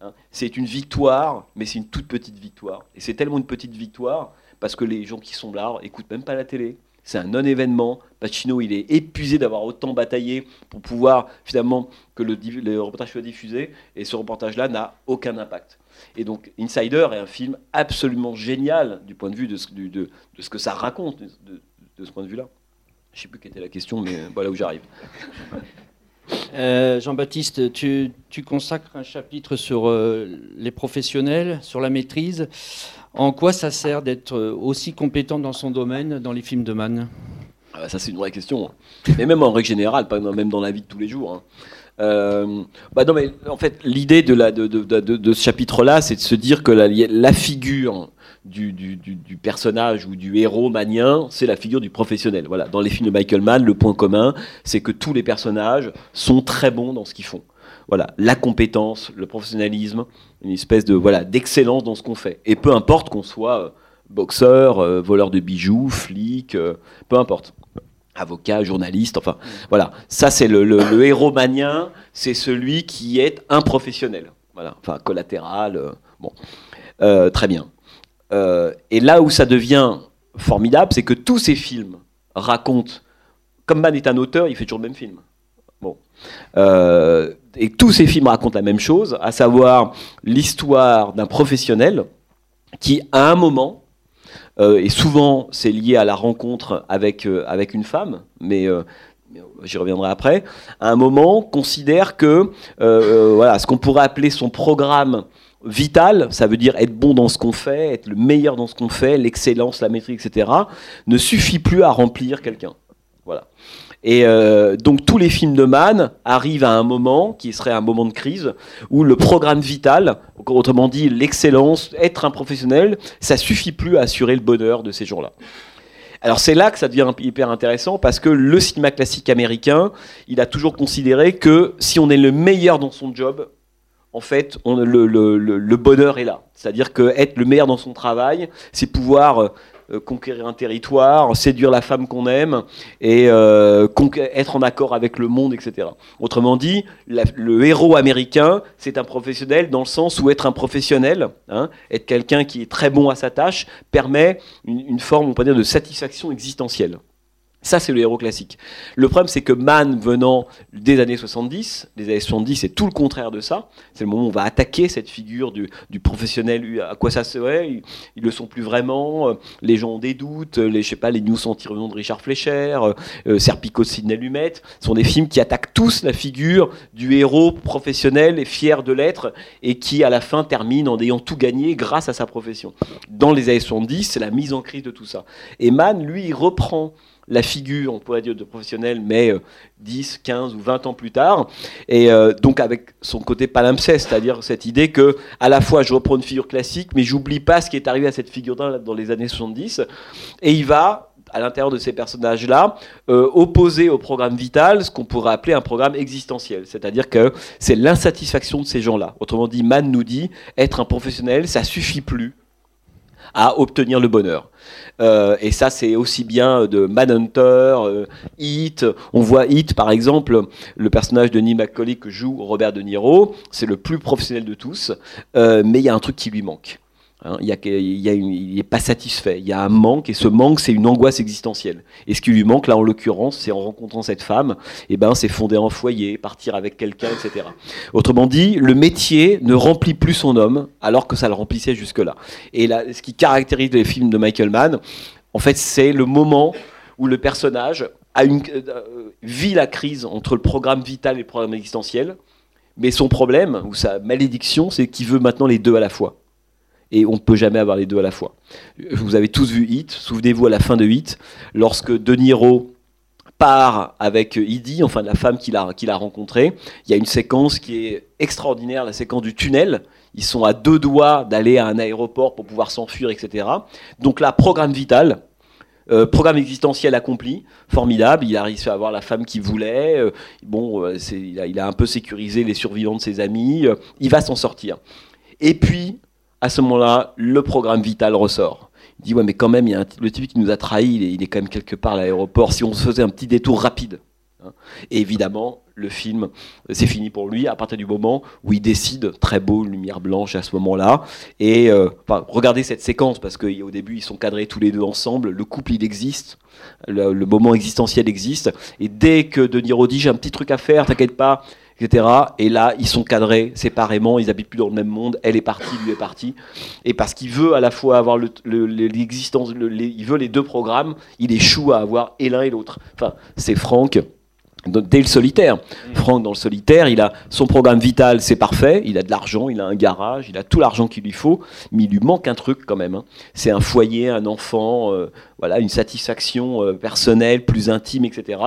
Hein. C'est une victoire, mais c'est une toute petite victoire. Et c'est tellement une petite victoire parce que les gens qui sont là écoutent même pas la télé. C'est un non-événement. Pacino, il est épuisé d'avoir autant bataillé pour pouvoir finalement que le, reportage soit diffusé. Et ce reportage-là n'a aucun impact. Et donc, Insider est un film absolument génial du point de vue de ce, que ça raconte, de, de ce point de vue-là. Je ne sais plus quelle était la question, mais voilà où j'arrive. Euh, Jean-Baptiste, tu, consacres un chapitre sur euh, les professionnels, sur la maîtrise. En quoi ça sert d'être aussi compétent dans son domaine dans les films de Mann ah, Ça, c'est une vraie question. Hein. Mais même en règle générale, pas même dans la vie de tous les jours. Hein. Euh, bah non, mais en fait, l'idée de, de, ce chapitre-là, c'est de se dire que la, figure du, personnage ou du héros manien, c'est la figure du professionnel. Voilà. Dans les films de Michael Mann, le point commun, c'est que tous les personnages sont très bons dans ce qu'ils font. Voilà, la compétence, le professionnalisme, une espèce de voilà d'excellence dans ce qu'on fait. Et peu importe qu'on soit euh, boxeur, euh, voleur de bijoux, flic, peu importe avocat, journaliste, enfin voilà. Ça c'est le, héros manien, c'est celui qui est un professionnel. Voilà, enfin collatéral. Euh, bon, euh, très bien. Euh, et là où ça devient formidable, c'est que tous ces films racontent, comme Man est un auteur, il fait toujours le même film. Bon. et tous ces films racontent la même chose, à savoir l'histoire d'un professionnel qui, à un moment, euh, et souvent, c'est lié à la rencontre avec, euh, avec une femme, mais euh, j'y reviendrai après, à un moment, considère que voilà, ce qu'on pourrait appeler son programme vital, ça veut dire être bon dans ce qu'on fait, être le meilleur dans ce qu'on fait, l'excellence, la maîtrise, etc., ne suffit plus à remplir quelqu'un. Voilà. Et euh, donc tous les films de Mann arrivent à un moment qui serait un moment de crise où le programme vital, autrement dit l'excellence, être un professionnel, ça suffit plus à assurer le bonheur de ces gens-là. Alors c'est là que ça devient hyper intéressant parce que le cinéma classique américain, il a toujours considéré que si on est le meilleur dans son job, en fait, le, bonheur est là. C'est-à-dire que être le meilleur dans son travail, c'est pouvoir euh, conquérir un territoire, séduire la femme qu'on aime et euh, être en accord avec le monde, etc. Autrement dit, le héros américain, c'est un professionnel dans le sens où être un professionnel, hein, être quelqu'un qui est très bon à sa tâche, permet une, une forme, on peut dire, de satisfaction existentielle. Ça, c'est le héros classique. Le problème, c'est que Mann, venant des années 70, les années 70, c'est tout le contraire de ça. C'est le moment où on va attaquer cette figure du, professionnel. À quoi ça serait ils, ils, le sont plus vraiment. Euh, les gens ont des doutes. Les, je sais pas, les News anti de Richard Fleischer, euh, euh, Serpico de Sidney Lumet, sont des films qui attaquent tous la figure du héros professionnel et fier de l'être et qui, à la fin, termine en ayant tout gagné grâce à sa profession. Dans les années 70, c'est la mise en crise de tout ça. Et Mann, lui, il reprend la figure, on pourrait dire, de professionnel, mais 10, euh, 15 ou 20 ans plus tard. Et euh, donc avec son côté palimpseste, c'est-à-dire cette idée que à la fois je reprends une figure classique, mais j'oublie pas ce qui est arrivé à cette figure dans les années 70. Et il va à l'intérieur de ces personnages-là, euh, opposer au programme vital ce qu'on pourrait appeler un programme existentiel. C'est-à-dire que c'est l'insatisfaction de ces gens-là. Autrement dit, Mann nous dit, être un professionnel, ça suffit plus à obtenir le bonheur. Euh, et ça, c'est aussi bien de Manhunter, euh, Heat. On voit Heat, par exemple, le personnage de Neil McCauley que joue Robert De Niro. C'est le plus professionnel de tous, euh, mais il y a un truc qui lui manque. Hein, il n'est pas satisfait, il y a un manque, et ce manque, c'est une angoisse existentielle. Et ce qui lui manque, là, en l'occurrence, c'est en rencontrant cette femme, et eh ben, c'est fonder un foyer, partir avec quelqu'un, etc. Autrement dit, le métier ne remplit plus son homme, alors que ça le remplissait jusque-là. Et là, ce qui caractérise les films de Michael Mann, en fait, c'est le moment où le personnage a une, euh, vit la crise entre le programme vital et le programme existentiel, mais son problème, ou sa malédiction, c'est qu'il veut maintenant les deux à la fois et on ne peut jamais avoir les deux à la fois. Vous avez tous vu Hit, souvenez-vous à la fin de Hit, lorsque De Niro part avec Edie, enfin la femme qu'il a, rencontrée, il y a une séquence qui est extraordinaire, la séquence du tunnel. Ils sont à deux doigts d'aller à un aéroport pour pouvoir s'enfuir, etc. Donc là, programme vital, euh, programme existentiel accompli, formidable. Il a réussi à avoir la femme qu'il voulait. Euh, bon, euh, il, a, un peu sécurisé les survivants de ses amis. il va s'en sortir. Et puis, à ce moment-là, le programme vital ressort. Il dit, ouais, mais quand même, il y a le type qui nous a trahis, il est, quand même quelque part à l'aéroport, si on se faisait un petit détour rapide. Hein. Et évidemment, le film, c'est fini pour lui à partir du moment où il décide, très beau, lumière blanche à ce moment-là. Et euh, regardez cette séquence, parce qu'au début, ils sont cadrés tous les deux ensemble, le couple, il existe, le, moment existentiel existe. Et dès que Denis Niro dit, j'ai un petit truc à faire, t'inquiète pas, etc. Et là, ils sont cadrés séparément, ils habitent plus dans le même monde. Elle est partie, lui est parti. Et parce qu'il veut à la fois avoir l'existence, il veut les deux programmes, il échoue à avoir et l'un et l'autre. Enfin, c'est Franck dès le solitaire. Mm. Franck, dans le solitaire, il a son programme vital, c'est parfait, il a de l'argent, il a un garage, il a tout l'argent qu'il lui faut, mais il lui manque un truc quand même. Hein. C'est un foyer, un enfant, euh, voilà, une satisfaction euh, personnelle, plus intime, etc.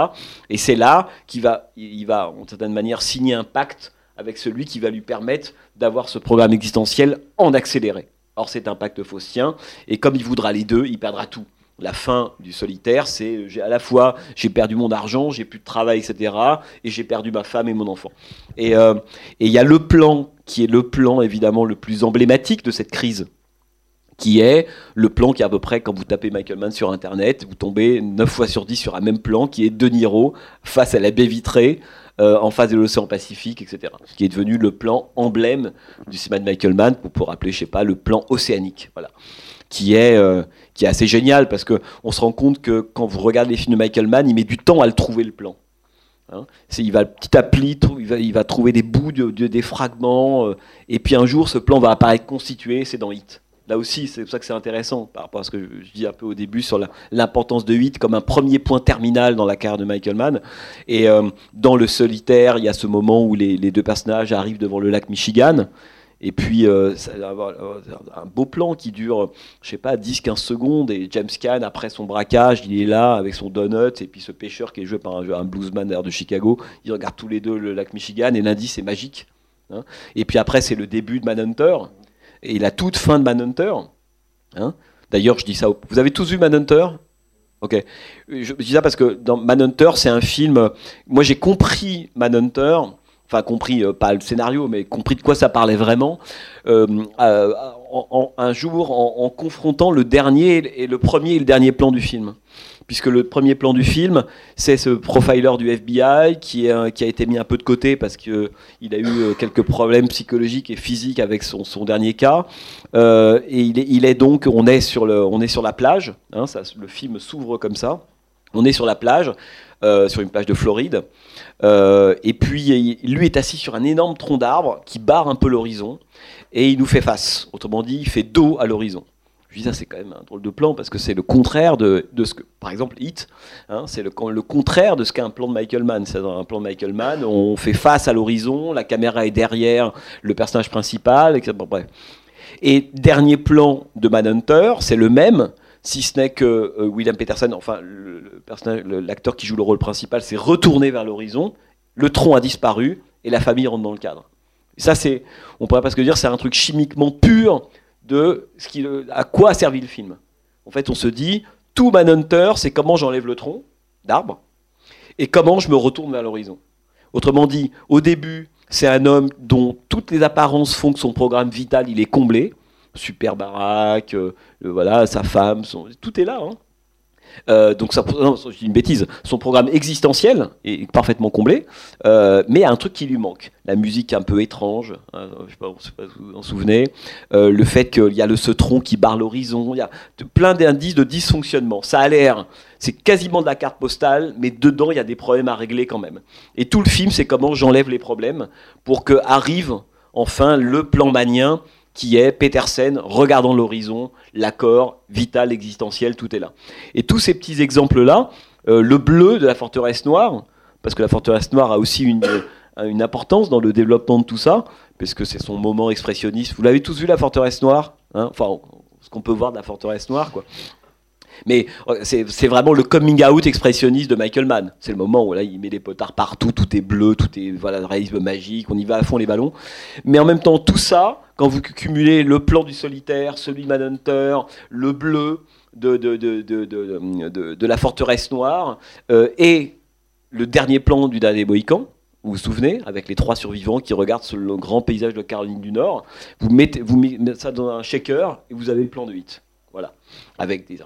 Et c'est là qu'il va, il va, en certaine manière, signer un pacte avec celui qui va lui permettre d'avoir ce programme existentiel en accéléré. Or, c'est un pacte faustien, et comme il voudra les deux, il perdra tout la fin du solitaire, c'est à la fois j'ai perdu mon argent, j'ai plus de travail, etc. Et j'ai perdu ma femme et mon enfant. Euh, et il y a le plan qui est le plan évidemment le plus emblématique de cette crise, qui est le plan qui est à peu près quand vous tapez Michael Mann sur internet, vous tombez 9 fois sur 10 sur un même plan qui est De Niro face à la baie vitrée. Euh, en face de l'océan Pacifique, etc. Qui est devenu le plan emblème du cinéma de Michael Mann, pour, pour rappeler, je sais pas, le plan océanique. Voilà qui est, euh, qui est assez génial parce qu'on se rend compte que quand vous regardez les films de Michael Mann, il met du temps à le trouver le plan. Hein. il va petit à petit, il va, trouver des bouts, de, des fragments, euh, et puis un jour ce plan va apparaître constitué, c'est dans Hit. Là aussi, c'est pour ça que c'est intéressant par rapport à ce que je, dis un peu au début sur l'importance de Hit comme un premier point terminal dans la carrière de Michael Mann. Et euh, dans le solitaire, il y a ce moment où les deux personnages arrivent devant le lac Michigan. Et puis, euh, ça avoir un beau plan qui dure, je sais pas, 10-15 secondes. Et James Caan, après son braquage, il est là avec son donut. Et puis ce pêcheur qui est joué par un, bluesman d'air de Chicago, ils regardent tous les deux le lac Michigan. Et lundi, c'est magique. Hein. Et puis après, c'est le début de Manhunter. Et la toute fin de Manhunter. Hein. D'ailleurs, je dis ça. Vous avez tous vu Manhunter? Ok. Je dis ça parce que dans Manhunter, c'est un film. Moi, j'ai compris Manhunter enfin compris euh, pas le scénario, mais compris de quoi ça parlait vraiment, euh, euh, un jour en, confrontant le dernier et le premier et le dernier plan du film. Puisque le premier plan du film, c'est ce profiler du FBI qui, a été mis un peu de côté parce qu'il a eu quelques problèmes psychologiques et physiques avec son, dernier cas. et il est, il est, donc, on est sur, le, on est sur la plage, hein, ça, le film s'ouvre comme ça. On est sur la plage, sur une plage de Floride. Euh, et puis, lui est assis sur un énorme tronc d'arbre qui barre un peu l'horizon, et il nous fait face. Autrement dit, il fait dos à l'horizon. Je dis c'est quand même un drôle de plan parce que c'est le contraire de, de, ce que, par exemple, Hit, hein, c'est le, le, contraire de ce qu'est un plan de Michael Mann. C'est un plan de Michael Mann, on fait face à l'horizon, la caméra est derrière le personnage principal, etc. Bref. Et dernier plan de Manhunter, c'est le même, si ce n'est que euh, William Peterson, enfin l'acteur qui joue le rôle principal, s'est retourné vers l'horizon, le tronc a disparu et la famille rentre dans le cadre. Ça, c'est, on pourrait presque dire, c'est un truc chimiquement pur de ce qui, à quoi a servi le film. En fait, on se dit, tout Manhunter, c'est comment j'enlève le tronc d'arbre et comment je me retourne vers l'horizon. Autrement dit, au début, c'est un homme dont toutes les apparences font que son programme vital, il est comblé super baraque, euh, voilà, sa femme, tout est là. Hein. Euh, donc ça, une bêtise, son programme existentiel est parfaitement comblé, euh, mais il y a un truc qui lui manque. La musique un peu étrange, hein, je sais, pas si vous vous en souvenez, le fait qu'il y a le tronc qui barre l'horizon, il y a plein d'indices de dysfonctionnement. Ça a l'air, c'est quasiment de la carte postale, mais dedans il y a des problèmes à régler quand même. Et tout le film, c'est comment j'enlève les problèmes pour que arrive enfin le plan manien qui est Petersen regardant l'horizon, l'accord vital, existentiel, tout est là. Et tous ces petits exemples-là, euh, le bleu de la forteresse noire, parce que la forteresse noire a aussi une, une importance dans le développement de tout ça, parce que c'est son moment expressionniste. Vous l'avez tous vu, la forteresse noire hein? Enfin, ce qu'on peut voir de la forteresse noire, quoi. Mais euh, c'est vraiment le coming out expressionniste de Michael Mann. C'est le moment où là, il met des potards partout, tout est bleu, tout est voilà, réalisme magique, on y va à fond les ballons. Mais en même temps, tout ça, quand vous cumulez le plan du solitaire, celui de Manhunter, le bleu de, de, de, de la forteresse noire, euh, et le dernier plan du dernier Bohican, vous vous souvenez, avec les trois survivants qui regardent le grand paysage de Caroline du Nord, vous mettez, vous mettez ça dans un shaker et vous avez le plan de 8. Avec des,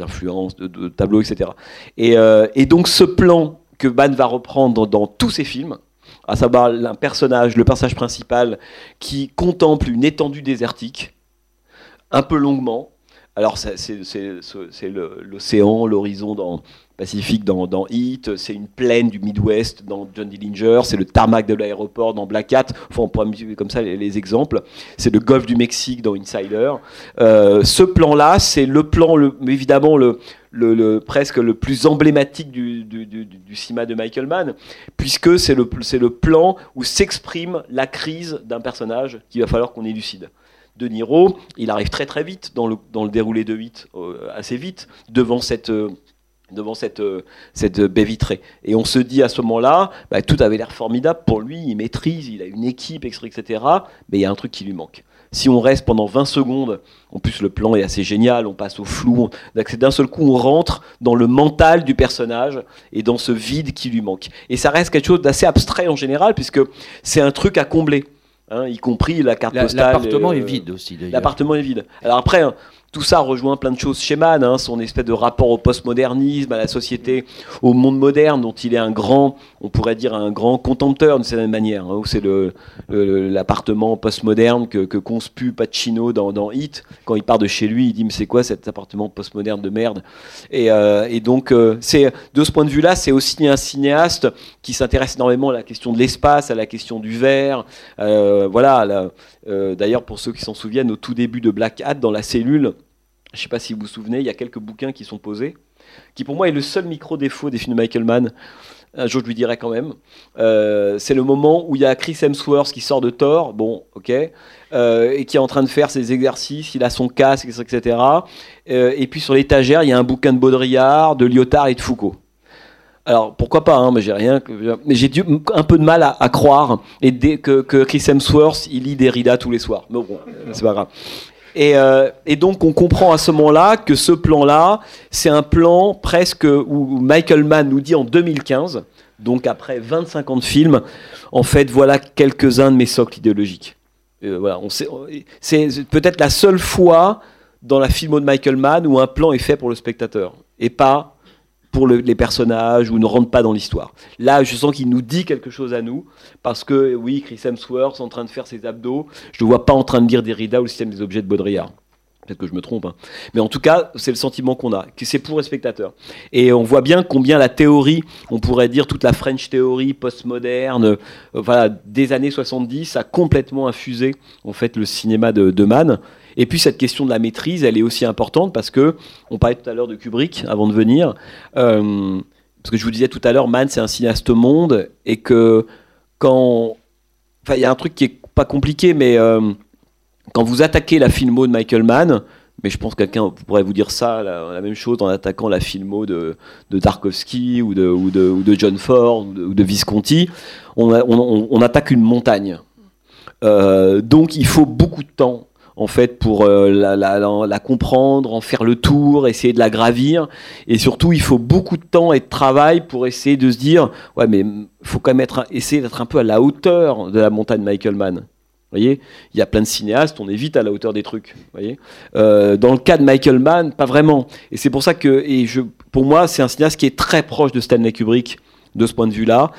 influences, de, tableaux, etc. Euh, et, donc ce plan que Mann va reprendre dans tous ses films, à savoir un personnage, le personnage principal, qui contemple une étendue désertique, un peu longuement. Alors c'est l'océan, l'horizon dans Pacifique dans, dans Heat, c'est une plaine du Midwest dans John Dillinger, c'est le tarmac de l'aéroport dans Black Cat, enfin, on pourrait comme ça les, exemples, c'est le golfe du Mexique dans Insider. Euh, ce plan-là, c'est le plan, évidemment, presque le plus emblématique du, du, cinéma de Michael Mann, puisque c'est le, le plan où s'exprime la crise d'un personnage qu'il va falloir qu'on élucide. De Niro, il arrive très très vite dans le, dans le déroulé de 8, euh, assez vite, devant cette, euh, devant cette, euh, cette baie vitrée. Et on se dit à ce moment-là, bah, tout avait l'air formidable pour lui, il maîtrise, il a une équipe, etc. Mais il y a un truc qui lui manque. Si on reste pendant 20 secondes, en plus le plan est assez génial, on passe au flou, d'un seul coup on rentre dans le mental du personnage et dans ce vide qui lui manque. Et ça reste quelque chose d'assez abstrait en général, puisque c'est un truc à combler. Hein, y compris la carte postale. L'appartement est vide aussi. L'appartement est vide. Alors après, hein, tout ça rejoint plein de choses chez Mann, hein, son espèce de rapport au postmodernisme, à la société, au monde moderne, dont il est un grand, on pourrait dire un grand contempteur d'une certaine manière. Hein, c'est l'appartement postmoderne que, que conspue Pacino dans, Hit. Quand il part de chez lui, il dit mais c'est quoi cet appartement postmoderne de merde? Et, euh, et, donc euh, c'est de ce point de vue-là, c'est aussi un cinéaste qui s'intéresse énormément à la question de l'espace, à la question du verre. Euh, voilà. D'ailleurs, pour ceux qui s'en souviennent, au tout début de Black Hat, dans la cellule je ne sais pas si vous vous souvenez, il y a quelques bouquins qui sont posés, qui pour moi est le seul micro-défaut des films de Michael Mann. Un jour, je lui dirai quand même. Euh, c'est le moment où il y a Chris Hemsworth qui sort de Thor, bon, ok, euh, et qui est en train de faire ses exercices, il a son casque, etc. Euh, et puis sur l'étagère, il y a un bouquin de Baudrillard, de Lyotard et de Foucault. Alors pourquoi pas, hein, mais j'ai rien, mais j'ai un peu de mal à, croire que, que, Chris Hemsworth il lit Derrida tous les soirs. Mais bon, c'est pas grave. Euh, et, donc on comprend à ce moment-là que ce plan-là, c'est un plan presque où Michael Mann nous dit en 2015, donc après 25 ans de film, en fait voilà quelques-uns de mes socles idéologiques. Euh, voilà, c'est peut-être la seule fois dans la filmo de Michael Mann où un plan est fait pour le spectateur et pas pour les personnages ou ne rentre pas dans l'histoire. Là, je sens qu'il nous dit quelque chose à nous, parce que oui, Chris Hemsworth en train de faire ses abdos, je ne le vois pas en train de lire Derrida ou le système des objets de Baudrillard. Peut-être que je me trompe. Hein. Mais en tout cas, c'est le sentiment qu'on a, que c'est pour les spectateurs. Et on voit bien combien la théorie, on pourrait dire toute la French théorie postmoderne, euh, voilà, des années 70, a complètement infusé en fait le cinéma de, de Mann. Et puis cette question de la maîtrise, elle est aussi importante parce que on parlait tout à l'heure de Kubrick avant de venir. Euh, parce que je vous disais tout à l'heure, Mann c'est un cinéaste monde et que quand, enfin il y a un truc qui est pas compliqué, mais euh, quand vous attaquez la filmo de Michael Mann, mais je pense que quelqu'un pourrait vous dire ça, la, même chose en attaquant la filmo de, de Tarkovsky ou de, John Ford ou de, Visconti, on, on, on, attaque une montagne. Euh, donc il faut beaucoup de temps en fait pour euh, la, comprendre, en faire le tour, essayer de la gravir. Et surtout, il faut beaucoup de temps et de travail pour essayer de se dire, ouais, mais faut quand même essayer d'être un peu à la hauteur de la montagne Michael Mann. Voyez, il y a plein de cinéastes, on est vite à la hauteur des trucs. Voyez, euh, dans le cas de Michael Mann, pas vraiment. Et c'est pour ça que, pour moi, c'est un cinéaste qui est très proche de Stanley Kubrick de ce point de vue-là.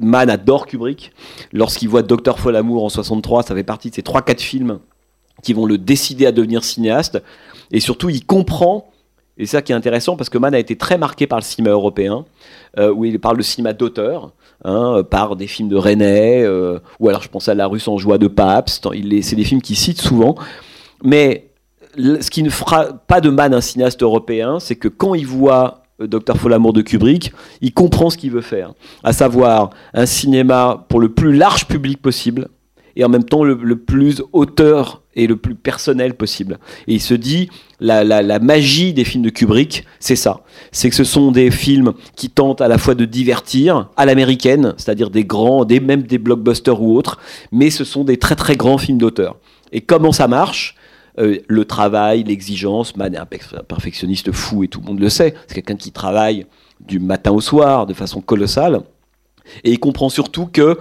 Mann adore Kubrick. Lorsqu'il voit Docteur Folamour en 63, ça fait partie de ces 3-4 films qui vont le décider à devenir cinéaste. Et surtout, il comprend, et c'est ça qui est intéressant, parce que Mann a été très marqué par le cinéma européen, euh, où il parle de cinéma d'auteur, hein, par des films de René, euh, ou alors je pense à La rue sans joie de Pabst, c'est des films qu'il cite souvent. Mais ce qui ne fera pas de Mann un cinéaste européen, c'est que quand il voit euh, Docteur Folamour de Kubrick, il comprend ce qu'il veut faire, à savoir un cinéma pour le plus large public possible, et en même temps le, plus auteur et le plus personnel possible. Et il se dit, la, magie des films de Kubrick, c'est ça. C'est que ce sont des films qui tentent à la fois de divertir à l'américaine, c'est-à-dire des grands, des, même des blockbusters ou autres, mais ce sont des très très grands films d'auteur. Et comment ça marche? Euh, le travail, l'exigence, Man est un perfectionniste fou et tout le monde le sait. C'est quelqu'un qui travaille du matin au soir de façon colossale. Et il comprend surtout que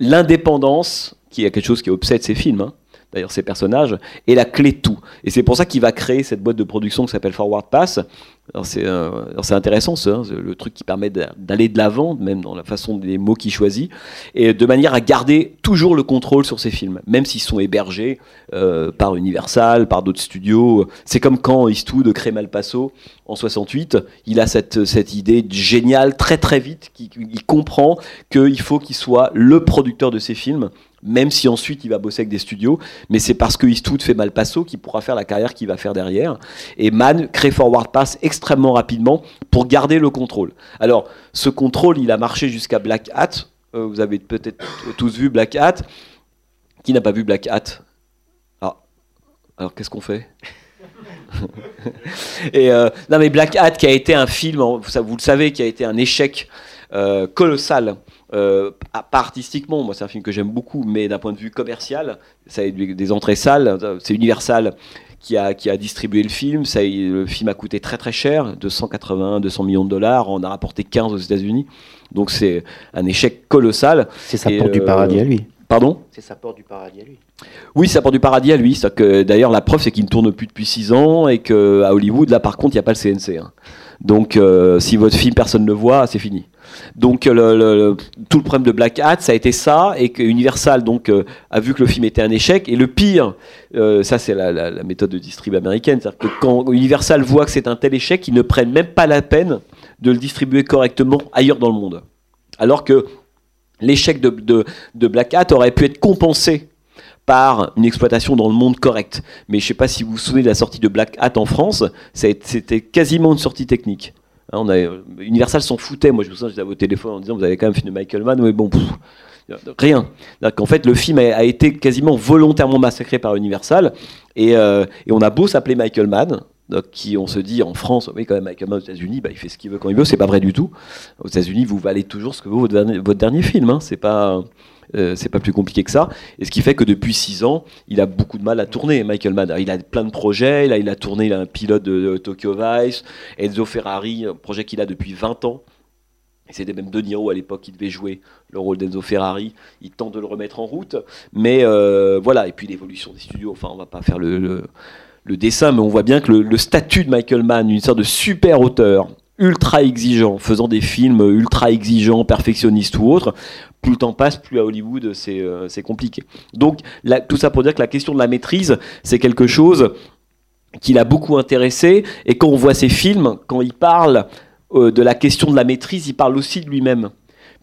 l'indépendance qui est quelque chose qui obsède ses films, hein. d'ailleurs ses personnages, est la clé de tout. Et c'est pour ça qu'il va créer cette boîte de production qui s'appelle Forward Pass. Euh, c'est intéressant, ça, hein, le truc qui permet d'aller de l'avant, même dans la façon des mots qu'il choisit, et de manière à garder toujours le contrôle sur ses films, même s'ils sont hébergés euh, par Universal, par d'autres studios. C'est comme quand Eastwood crée Malpasso en 68, il a cette, cette idée géniale très très vite, qu'il il comprend qu'il faut qu'il soit le producteur de ses films même si ensuite il va bosser avec des studios, mais c'est parce que Eastwood fait Malpasso qu'il pourra faire la carrière qu'il va faire derrière. Et Mann crée Forward Pass extrêmement rapidement pour garder le contrôle. Alors, ce contrôle, il a marché jusqu'à Black Hat. Euh, vous avez peut-être tous vu Black Hat. Qui n'a pas vu Black Hat? Ah. Alors, qu'est-ce qu'on fait? Euh, non mais Black Hat qui a été un film, vous, le savez, qui a été un échec euh, colossal. Pas artistiquement, moi c'est un film que j'aime beaucoup, mais d'un point de vue commercial, ça a eu des entrées sales. C'est Universal qui a, qui a distribué le film. Ça, le film a coûté très très cher, 280, 200 millions de dollars. On a rapporté 15 aux États-Unis. Donc c'est un échec colossal. C'est sa porte du paradis à lui. Pardon? C'est sa porte du paradis à lui. Oui, ça porte du paradis à lui. Que, d'ailleurs, la preuve, c'est qu'il ne tourne plus depuis 6 ans et qu'à Hollywood, là, par contre, il n'y a pas le CNC. Hein. Donc, euh, si votre film, personne ne le voit, c'est fini. Donc, tout le problème de Black Hat, ça a été ça, et que Universal donc, euh, a vu que le film était un échec. Et le pire, euh, ça, c'est la, méthode de distrib américaine, c'est-à-dire que quand Universal voit que c'est un tel échec, ils ne prennent même pas la peine de le distribuer correctement ailleurs dans le monde. Alors que l'échec de Black Hat aurait pu être compensé par une exploitation dans le monde correct. Mais je ne sais pas si vous vous souvenez de la sortie de Black Hat en France, c'était quasiment une sortie technique. Hein, Universal s'en foutait. Moi, je me souviens, j'étais à vos téléphones en disant Vous avez quand même fait de Michael Mann, mais bon, rien. En fait, le film a, été quasiment volontairement massacré par Universal. Et, euh, on a beau s'appeler Michael Mann, qui on se dit en France, oui, quand même, Michael Mann aux États-Unis, bah, il fait ce qu'il veut quand il veut. C'est pas vrai du tout. Aux États-Unis, vous valez toujours ce que vaut votre dernier, votre dernier film. Hein. C'est pas. Euh, c'est pas plus compliqué que ça. Et ce qui fait que depuis 6 ans, il a beaucoup de mal à tourner, Michael Mann. Il a plein de projets. Là, il a tourné, il a un pilote de, Tokyo Vice, Enzo Ferrari, un projet qu'il a depuis 20 ans. C'était même De Niro à l'époque qui devait jouer le rôle d'Enzo Ferrari. Il tente de le remettre en route. Mais euh, voilà, et puis l'évolution des studios. Enfin, on va pas faire le, le, dessin, mais on voit bien que le, le, statut de Michael Mann, une sorte de super auteur, ultra exigeant, faisant des films ultra exigeants, perfectionnistes ou autres, plus le temps passe, plus à Hollywood c'est euh, compliqué. Donc tout ça pour dire que la question de la maîtrise, c'est quelque chose qui l'a beaucoup intéressé, et quand on voit ses films, quand il parle euh, de la question de la maîtrise, il parle aussi de lui-même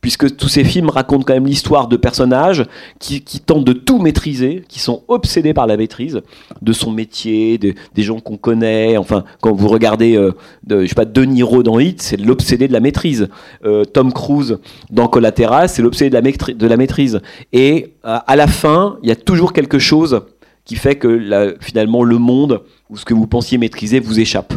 puisque tous ces films racontent quand même l'histoire de personnages qui, tentent de tout maîtriser, qui sont obsédés par la maîtrise de son métier, des gens qu'on connaît. Enfin, quand vous regardez, euh, de, je sais pas, De Niro dans Hit, c'est l'obsédé de la maîtrise. Euh, Tom Cruise dans Collateral, c'est l'obsédé de, la de la maîtrise. Et euh, à la fin, il y a toujours quelque chose qui fait que finalement le monde ou ce que vous pensiez maîtriser vous échappe.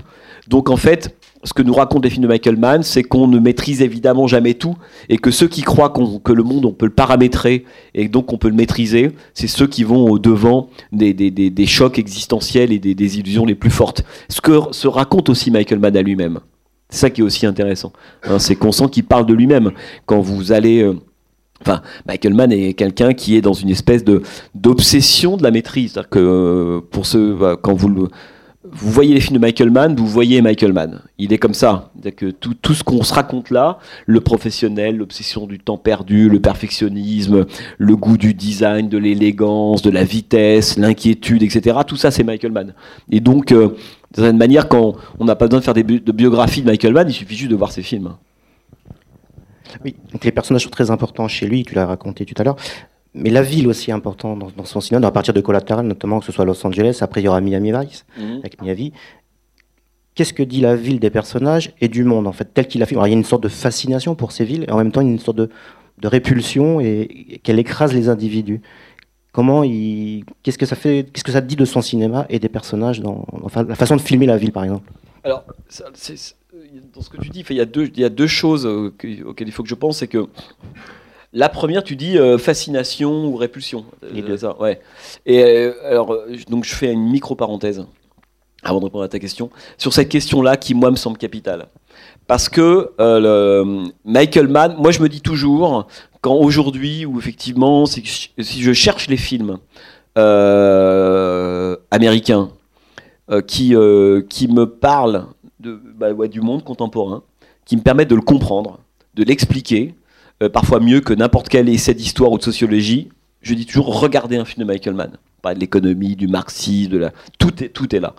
Donc en fait, ce que nous racontent les films de Michael Mann, c'est qu'on ne maîtrise évidemment jamais tout, et que ceux qui croient que le monde, on peut le paramétrer, et donc on peut le maîtriser, c'est ceux qui vont au devant des, chocs existentiels et des, illusions les plus fortes. Ce que se raconte aussi Michael Mann à lui-même. C'est ça qui est aussi intéressant. Hein, c'est qu'on sent qu'il parle de lui-même. Quand vous allez... Euh, enfin, Michael Mann est quelqu'un qui est dans une espèce de d'obsession de la maîtrise. C'est-à-dire que euh, pour ceux, quand vous le, vous voyez les films de Michael Mann, vous voyez Michael Mann. Il est comme ça. Que tout, tout, ce qu'on se raconte là, le professionnel, l'obsession du temps perdu, le perfectionnisme, le goût du design, de l'élégance, de la vitesse, l'inquiétude, etc. Tout ça, c'est Michael Mann. Et donc, euh, d'une certaine manière, quand on n'a pas besoin de faire des de biographies de Michael Mann, il suffit juste de voir ses films. Oui, donc les personnages sont très importants chez lui, tu l'as raconté tout à l'heure mais la ville aussi est importante dans, son cinéma, à partir de Collateral, notamment que ce soit Los Angeles, après il y aura Miami Vice, mhm. avec Miami. Qu'est-ce que dit la ville des personnages et du monde, en fait, tel qu'il a fait? Il y a une sorte de fascination pour ces villes, et en même temps une sorte de, répulsion, et, qu'elle écrase les individus. Comment il, qu'est-ce que ça fait, qu'est-ce que ça dit de son cinéma et des personnages dans, enfin, la façon de filmer la ville, par exemple? Alors, dans ce que tu dis, il y a deux, il y a deux choses euh, auxquelles il faut que je pense, c'est que la première, tu dis euh, fascination ou répulsion. Les deux. Ça, ouais. Et euh, alors, donc je fais une micro parenthèse avant de répondre à ta question sur cette question-là qui moi me semble capitale. Parce que euh, Michael Mann, moi je me dis toujours quand aujourd'hui ou effectivement si, je cherche les films américains qui qui me parlent de, bah, du monde contemporain, qui me permettent de le comprendre, de l'expliquer euh, parfois mieux que n'importe quel essai d'histoire ou de sociologie, je dis toujours regardez un film de Michael Mann. Pas de l'économie, du marxisme, de la... tout, est, tout est là.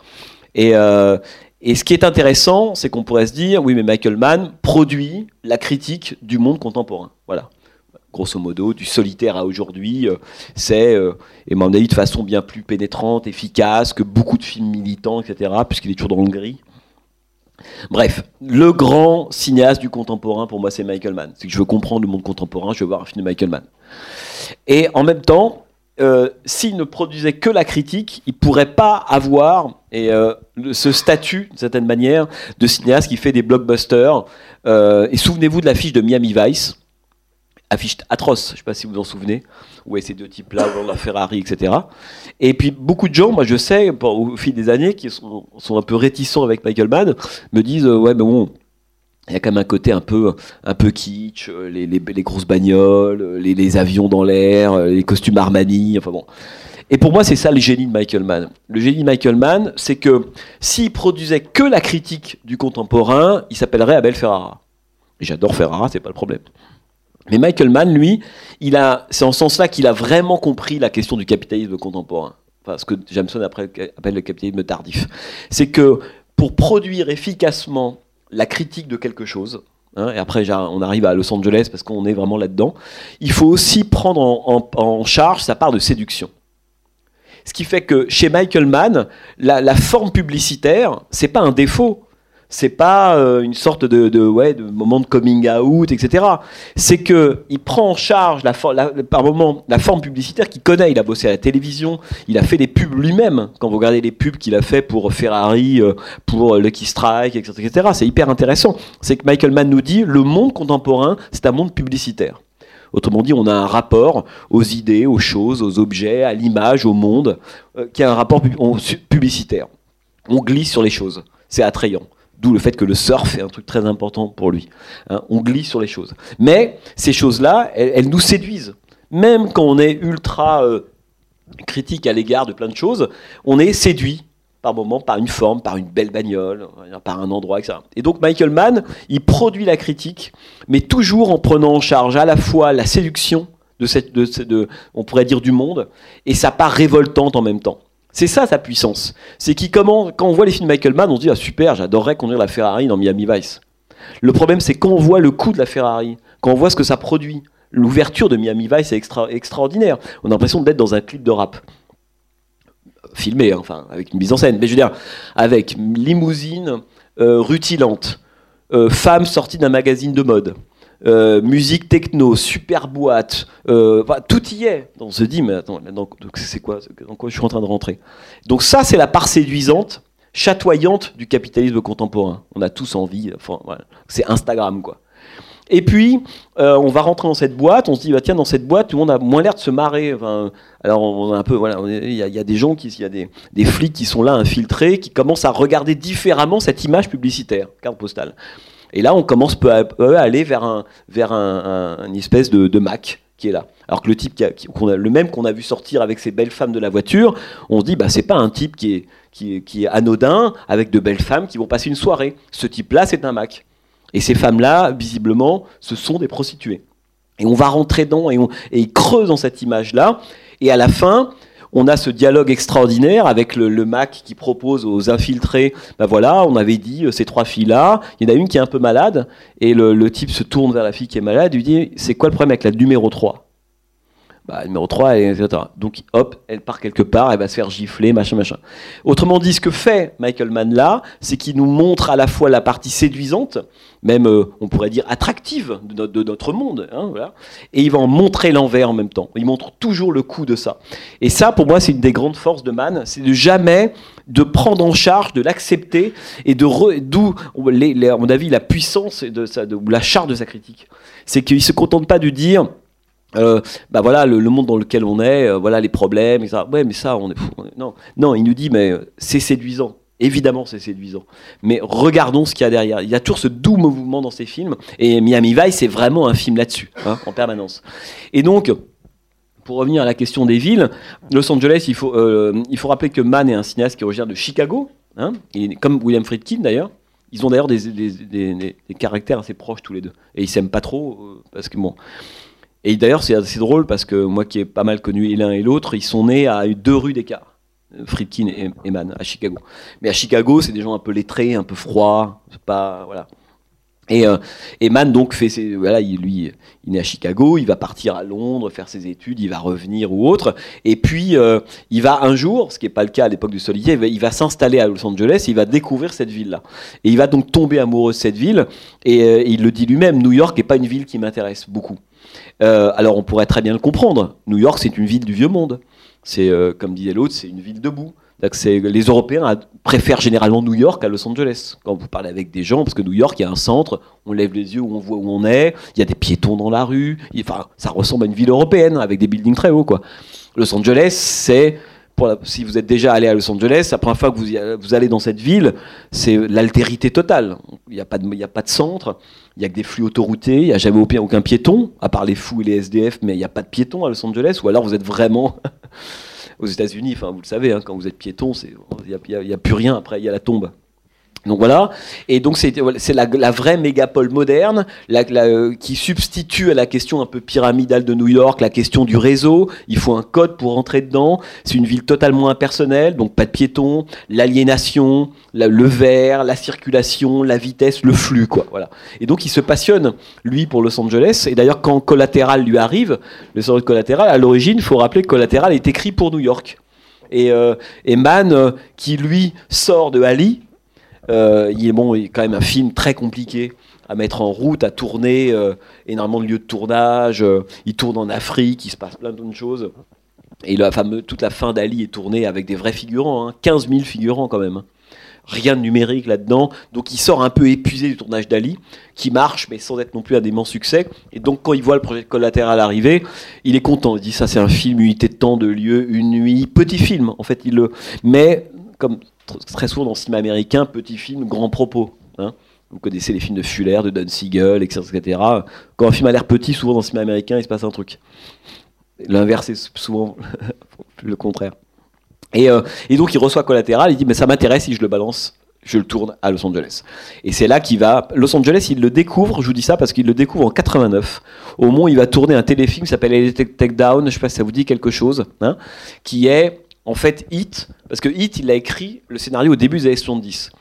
Et, euh, et ce qui est intéressant, c'est qu'on pourrait se dire oui, mais Michael Mann produit la critique du monde contemporain. Voilà. Grosso modo, du solitaire à aujourd'hui, euh, c'est, et m'en de façon bien plus pénétrante, efficace que beaucoup de films militants, etc., puisqu'il est toujours dans le gris. Bref, le grand cinéaste du contemporain, pour moi, c'est Michael Mann. C'est que je veux comprendre le monde contemporain, je veux voir un film de Michael Mann. Et en même temps, euh, s'il ne produisait que la critique, il pourrait pas avoir et, euh, ce statut, d'une certaine manière, de cinéaste qui fait des blockbusters. Euh, et souvenez-vous de l'affiche de Miami Vice, affiche atroce, je ne sais pas si vous vous en souvenez, où ces deux types-là, la Ferrari, etc. Et puis beaucoup de gens, moi je sais, au fil des années, qui sont, un peu réticents avec Michael Mann, me disent, ouais, mais bon, il y a quand même un côté un peu, un peu kitsch, euh, les, les, grosses bagnoles, euh, les, avions dans l'air, euh, les costumes Armani, enfin bon. Et pour moi, c'est ça le génie de Michael Mann. Le génie de Michael Mann, c'est que s'il produisait que la critique du contemporain, il s'appellerait Abel Ferrara. J'adore Ferrara, c'est pas le problème. Mais Michael Mann, lui, c'est en ce sens-là qu'il a vraiment compris la question du capitalisme contemporain. Enfin, ce que Jameson appelle le capitalisme tardif. C'est que pour produire efficacement la critique de quelque chose, hein, et après on arrive à Los Angeles parce qu'on est vraiment là-dedans, il faut aussi prendre en, charge sa part de séduction. Ce qui fait que chez Michael Mann, la, la forme publicitaire, c'est pas un défaut, c'est pas euh, une sorte de, ouais, de moment de coming out, etc. C'est que il prend en charge par moment la forme publicitaire qu'il connaît. Il a bossé à la télévision, il a fait des pubs lui-même. Quand vous regardez les pubs qu'il a fait pour Ferrari, euh, pour Lucky Strike, etc., etc. C'est hyper intéressant. C'est que Michael Mann nous dit le monde contemporain, c'est un monde publicitaire. Autrement dit, on a un rapport aux idées, aux choses, aux objets, à l'image, au monde, euh, qui a un rapport publicitaire. On glisse sur les choses. C'est attrayant. D'où le fait que le surf est un truc très important pour lui. Hein. on glisse sur les choses. Mais ces choses-là, elles, nous séduisent. Même quand on est ultra euh, critique à l'égard de plein de choses, on est séduit par moment par une forme, par une belle bagnole, par un endroit, etc. Et donc Michael Mann, il produit la critique, mais toujours en prenant en charge à la fois la séduction de cette, on pourrait dire du monde, et sa part révoltante en même temps. C'est ça sa puissance. C'est qui comment quand on voit les films de Michael Mann, on se dit ah super, j'adorerais conduire la Ferrari dans Miami Vice. Le problème c'est quand on voit le coût de la Ferrari, quand on voit ce que ça produit. L'ouverture de Miami Vice est extraordinaire. On a l'impression d'être dans un clip de rap filmé, hein, enfin avec une mise en scène. Mais je veux dire, avec limousine euh, rutilante, euh, femme sortie d'un magazine de mode. Euh, musique techno, super boîte, euh, tout y est. On se dit, mais attends, c'est quoi Dans quoi je suis en train de rentrer? Donc ça, c'est la part séduisante, chatoyante du capitalisme contemporain. On a tous envie, c'est Instagram, quoi. Et puis, euh, on va rentrer dans cette boîte, on se dit, bah, tiens, dans cette boîte, tout le monde a moins l'air de se marrer. alors, un peu, voilà, il y, a des gens, il y a des, flics qui sont là, infiltrés, qui commencent à regarder différemment cette image publicitaire, carte postale. Et là, on commence peu à peu à aller vers un, vers un, une espèce de, Mac qui est là. Alors que le type, qui a, le même qu'on a vu sortir avec ces belles femmes de la voiture, on se dit, bah, c'est pas un type qui est, qui, est anodin avec de belles femmes qui vont passer une soirée. Ce type-là, c'est un Mac. Et ces femmes-là, visiblement, ce sont des prostituées. Et on va rentrer dedans et, on, et creuse dans cette image-là. Et à la fin, on a ce dialogue extraordinaire avec le, Mac qui propose aux infiltrés, ben voilà, on avait dit euh, ces trois filles-là, il y en a une qui est un peu malade, et le, le type se tourne vers la fille qui est malade, lui dit, c'est quoi le problème avec la numéro 3 bah, numéro 3, etc. Donc, hop, elle part quelque part, elle va se faire gifler, machin, machin. Autrement dit, ce que fait Michael Mann là, c'est qu'il nous montre à la fois la partie séduisante, même, euh, on pourrait dire, attractive de notre, monde, hein, voilà, et il va en montrer l'envers en même temps. Il montre toujours le coup de ça. Et ça, pour moi, c'est une des grandes forces de Mann, c'est de jamais de prendre en charge, de l'accepter, et de d'où, à mon avis, la puissance de, sa, de, la charge de sa critique. C'est qu'il se contente pas de dire euh, bah voilà le, monde dans lequel on est, euh, voilà les problèmes, etc. Ouais, mais ça, on est. Non, non, il nous dit, mais euh, c'est séduisant. Évidemment, c'est séduisant. Mais regardons ce qu'il y a derrière. Il y a toujours ce doux mouvement dans ces films. Et Miami Vice, c'est vraiment un film là-dessus, hein, en permanence. Et donc, pour revenir à la question des villes, Los Angeles, il faut, il faut rappeler que Mann est un cinéaste qui originaire de Chicago, hein, comme William Friedkin d'ailleurs. Ils ont d'ailleurs des, des, des, caractères assez proches tous les deux. Et ils s'aiment pas trop, parce que bon. Et d'ailleurs, c'est assez drôle parce que moi qui ai pas mal connu l'un et l'autre, ils sont nés à deux rues d'écart. Friedkin et Eman à Chicago. Mais à Chicago, c'est des gens un peu lettrés, un peu froids, pas voilà. Et, euh, Mann donc fait voilà, il, lui, il est à Chicago, il va partir à Londres faire ses études, il va revenir ou autre, et puis euh, il va un jour, ce qui n'est pas le cas à l'époque du Solidier, il va, s'installer à Los Angeles, il va découvrir cette ville-là, et il va donc tomber amoureux de cette ville, et euh, il le dit lui-même, New York n'est pas une ville qui m'intéresse beaucoup. Alors on pourrait très bien le comprendre, New York c'est une ville du vieux monde, c'est comme disait l'autre, c'est une ville debout les Européens préfèrent généralement New York à Los Angeles. Quand vous parlez avec des gens, parce que New York, il y a un centre, on lève les yeux on voit où on est, il y a des piétons dans la rue, ça ressemble à une ville européenne avec des buildings très hauts. Quoi. Los Angeles, c'est si vous êtes déjà allé à Los Angeles, la première fois que vous, allez dans cette ville, c'est l'altérité totale. Il n'y a, pas de, a pas de centre, il n'y a que des flux autoroutés, il n'y a jamais aucun piéton, à part les fous et les SDF, mais il n'y a pas de piéton à Los Angeles, ou alors vous êtes vraiment aux États-Unis, vous le savez, hein, quand vous êtes piéton, il n'y a, plus rien après, il y a la tombe. Donc voilà, et donc c'est la, la, vraie mégapole moderne euh, qui substitue à la question un peu pyramidale de New York la question du réseau. Il faut un code pour rentrer dedans. C'est une ville totalement impersonnelle, donc pas de piétons, l'aliénation, le verre, la circulation, la vitesse, le flux, quoi. Voilà. Et donc il se passionne lui pour Los Angeles. Et d'ailleurs quand Collateral lui arrive, le sort de Collateral, à l'origine, il faut rappeler que Collateral est écrit pour New York. Et, euh, Mann, euh, qui lui sort de Ali, euh, il est bon, quand même un film très compliqué à mettre en route, à tourner, euh, énormément de lieux de tournage. Euh, il tourne en Afrique, il se passe plein d'autres choses. Et la fameux, toute la fin d'Ali est tournée avec des vrais figurants, 15 hein. 000 figurants quand même. Hein. Rien de numérique là-dedans. Donc il sort un peu épuisé du tournage d'Ali, qui marche, mais sans être non plus un immense succès. Et donc quand il voit le projet de collatéral arriver, il est content. Il dit ça c'est un film, unité de temps, de lieu, une nuit. Petit film, en fait. Il le... Mais comme très souvent dans le cinéma américain, petit film, grand propos. Hein. Vous connaissez les films de Fuller, de Don Siegel, etc., Quand un film a l'air petit, souvent dans le cinéma américain, il se passe un truc. L'inverse est souvent le contraire. Euh, et, donc il reçoit collatéral, il dit mais ça m'intéresse si je le balance, je le tourne à Los Angeles. Et c'est là qu'il va. Los Angeles, il le découvre, je vous dis ça parce qu'il le découvre en 89. Au moment où il va tourner un téléfilm qui s'appelle Take Down, je ne sais pas si ça vous dit quelque chose, hein, qui est en fait Hit, parce que Hit, il a écrit le scénario au début des années 70.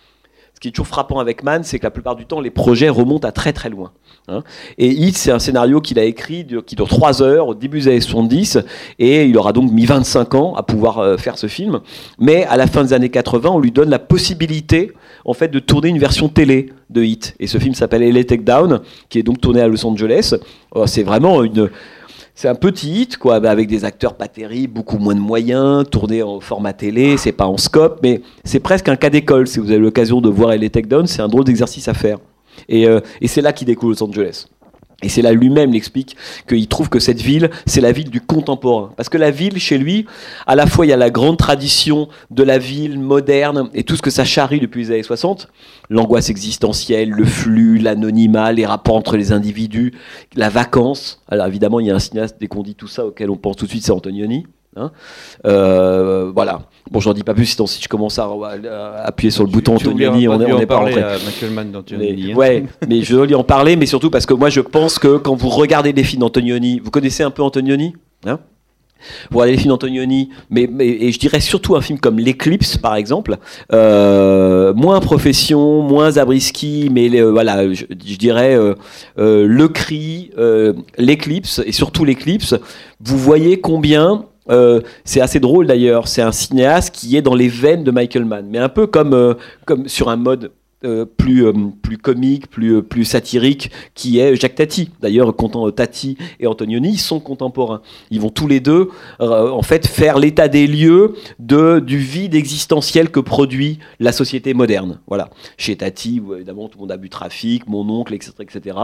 Ce qui est toujours frappant avec Mann, c'est que la plupart du temps, les projets remontent à très très loin. Hein. Et Hit, c'est un scénario qu'il a écrit qui dure 3 heures au début des années 70, et il aura donc mis 25 ans à pouvoir euh, faire ce film. Mais à la fin des années 80, on lui donne la possibilité en fait de tourner une version télé de Hit. Et ce film s'appelle LA Take Down, qui est donc tourné à Los Angeles. Oh, c'est vraiment une c'est un petit hit, quoi, avec des acteurs pas terribles, beaucoup moins de moyens, tourné en format télé, c'est pas en scope, mais c'est presque un cas d'école. Si vous avez l'occasion de voir LA Down, c'est un drôle d'exercice à faire. Et, euh, et c'est là qu'il découle Los Angeles. Et c'est là lui-même l'explique qu'il trouve que cette ville, c'est la ville du contemporain. Parce que la ville, chez lui, à la fois il y a la grande tradition de la ville moderne et tout ce que ça charrie depuis les années 60, l'angoisse existentielle, le flux, l'anonymat, les rapports entre les individus, la vacance. Alors évidemment, il y a un cinéaste, dès qu'on dit tout ça, auquel on pense tout de suite, c'est Antonioni. Hein. Euh, voilà. Bon, j'en dis pas plus, sinon si je commence à, appuyer sur le bouton Antonioni, on n'est pas rentré. Mais, hein. ouais, mais je dois lui en parler, mais surtout parce que moi je pense que quand vous regardez les films d'Antonioni, vous connaissez un peu Antonioni hein? Vous regardez les films d'Antonioni, mais, mais, et je dirais surtout un film comme L'Eclipse, par exemple, euh, moins profession, moins Zabriskie, mais voilà, je, dirais euh, Le Cri, L'Eclipse, et surtout L'Eclipse, vous voyez combien euh, c'est assez drôle d'ailleurs. C'est un cinéaste qui est dans les veines de Michael Mann, mais un peu comme, euh, comme sur un mode euh, plus, euh, plus comique, plus, euh, plus satirique, qui est Jacques Tati. D'ailleurs, Tati et Antonioni sont contemporains. Ils vont tous les deux, en fait, faire l'état des lieux de, du vide existentiel que produit la société moderne. Voilà. Chez Tati, évidemment, tout le monde a bu trafic, mon oncle, etc. etc.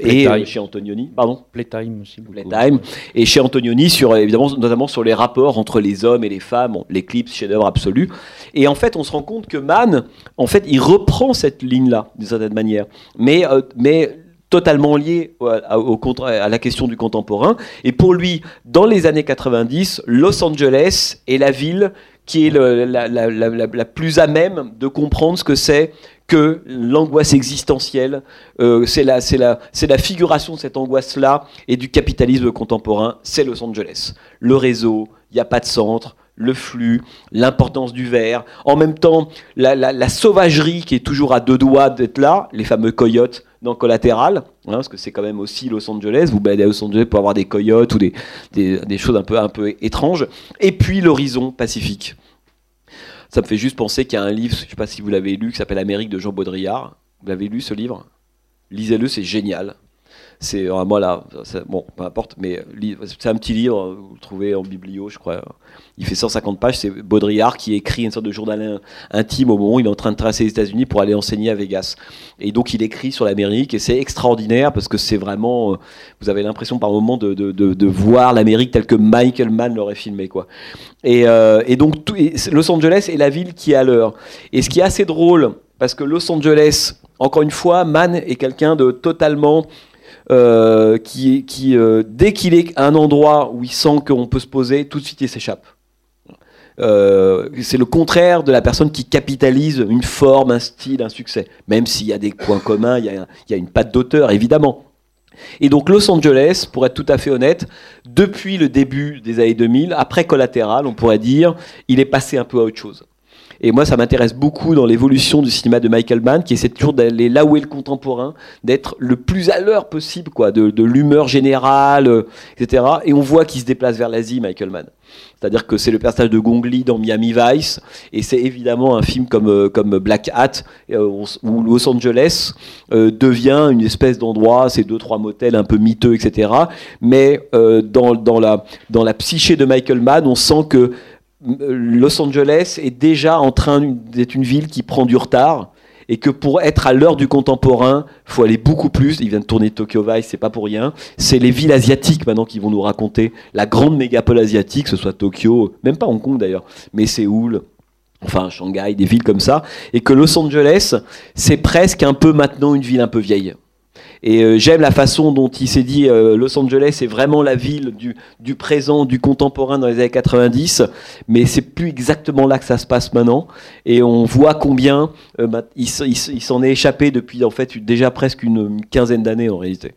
et chez Antonioni, pardon Playtime aussi. Playtime. Et chez Antonioni, sur, évidemment, notamment sur les rapports entre les hommes et les femmes, l'éclipse, chef-d'œuvre absolu. Et en fait, on se rend compte que Mann, en fait, il reprend cette ligne-là, d'une certaine manière, mais, euh, mais totalement liée au, à la question du contemporain. Et pour lui, dans les années 90, Los Angeles est la ville qui est la, plus à même de comprendre ce que c'est que l'angoisse existentielle, euh, c'est la figuration de cette angoisse-là et du capitalisme contemporain, c'est Los Angeles. Le réseau, il n'y a pas de centre, le flux, l'importance du verre, en même temps la, sauvagerie qui est toujours à deux doigts d'être là, les fameux coyotes dans Collatéral, hein, parce que c'est quand même aussi Los Angeles, vous baladez à Los Angeles pour avoir des coyotes ou des, des, choses un peu, un peu étranges, et puis l'horizon pacifique. Ça me fait juste penser qu'il y a un livre, je ne sais pas si vous l'avez lu, qui s'appelle Amérique de Jean Baudrillard. Vous l'avez lu ce livre? Lisez-le, c'est génial. C'est vraiment là, bon, peu importe, mais c'est un petit livre, vous le trouvez en biblio, je crois. Il fait 150 pages, c'est Baudrillard qui écrit une sorte de journal intime au moment où il est en train de tracer les États-Unis pour aller enseigner à Vegas. Et donc il écrit sur l'Amérique et c'est extraordinaire parce que c'est vraiment, euh, vous avez l'impression par moment de, de, voir l'Amérique telle que Michael Mann l'aurait filmé, quoi. Et, euh, et donc Los Angeles est la ville qui est à l'heure. Et ce qui est assez drôle, parce que Los Angeles, encore une fois, Mann est quelqu'un de totalement euh, qui, euh, dès qu'il est à un endroit où il sent qu'on peut se poser, tout de suite il s'échappe. Euh, c'est le contraire de la personne qui capitalise une forme, un style, un succès. Même s'il y a des points communs, il y a, il y a une patte d'auteur, évidemment. Et donc Los Angeles, pour être tout à fait honnête, depuis le début des années 2000, après Collatéral, on pourrait dire, il est passé un peu à autre chose. Et moi, ça m'intéresse beaucoup dans l'évolution du cinéma de Michael Mann, qui essaie toujours d'aller là où est le contemporain, d'être le plus à l'heure possible, quoi, de, l'humeur générale, euh, etc. Et on voit qu'il se déplace vers l'Asie, Michael Mann. C'est-à-dire que c'est le personnage de Gong Li dans Miami Vice, et c'est évidemment un film comme, euh, comme Black Hat, euh, où Los Angeles devient une espèce d'endroit, ces deux, trois motels un peu miteux, etc. Mais dans, dans, la, dans la psyché de Michael Mann, on sent que Los Angeles est déjà en train d'être une ville qui prend du retard et que pour être à l'heure du contemporain, il faut aller beaucoup plus. Il vient de tourner Tokyo Vice, c'est pas pour rien. C'est les villes asiatiques maintenant qui vont nous raconter la grande mégapole asiatique, que ce soit Tokyo, même pas Hong Kong d'ailleurs, mais Séoul, enfin Shanghai, des villes comme ça, et que Los Angeles, c'est presque un peu maintenant une ville un peu vieille. Et euh, j'aime la façon dont il s'est dit euh, Los Angeles est vraiment la ville du, du, présent, du contemporain dans les années 90, mais c'est plus exactement là que ça se passe maintenant. Et on voit combien euh, il, s'en est échappé depuis en fait déjà presque une, quinzaine d'années en réalité.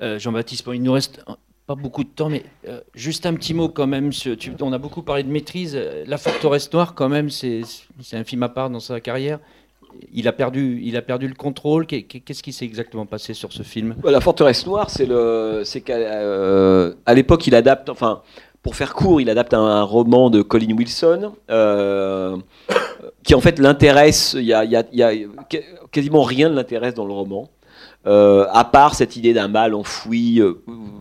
Jean-Baptiste, il nous reste pas beaucoup de temps, mais juste un petit mot quand même. on a beaucoup parlé de maîtrise. La forteresse noire, quand même, c'est un film à part dans sa carrière il a perdu, il a perdu le contrôle. Qu'est-ce qui s'est exactement passé sur ce film? La Forteresse Noire, c'est le, c'est qu'à euh, l'époque, il adapte, enfin, pour faire court, il adapte un, roman de Colin Wilson, euh, qui en fait l'intéresse. Il y a, quasiment rien ne l'intéresse dans le roman. Euh, à part cette idée d'un mal enfoui. Euh,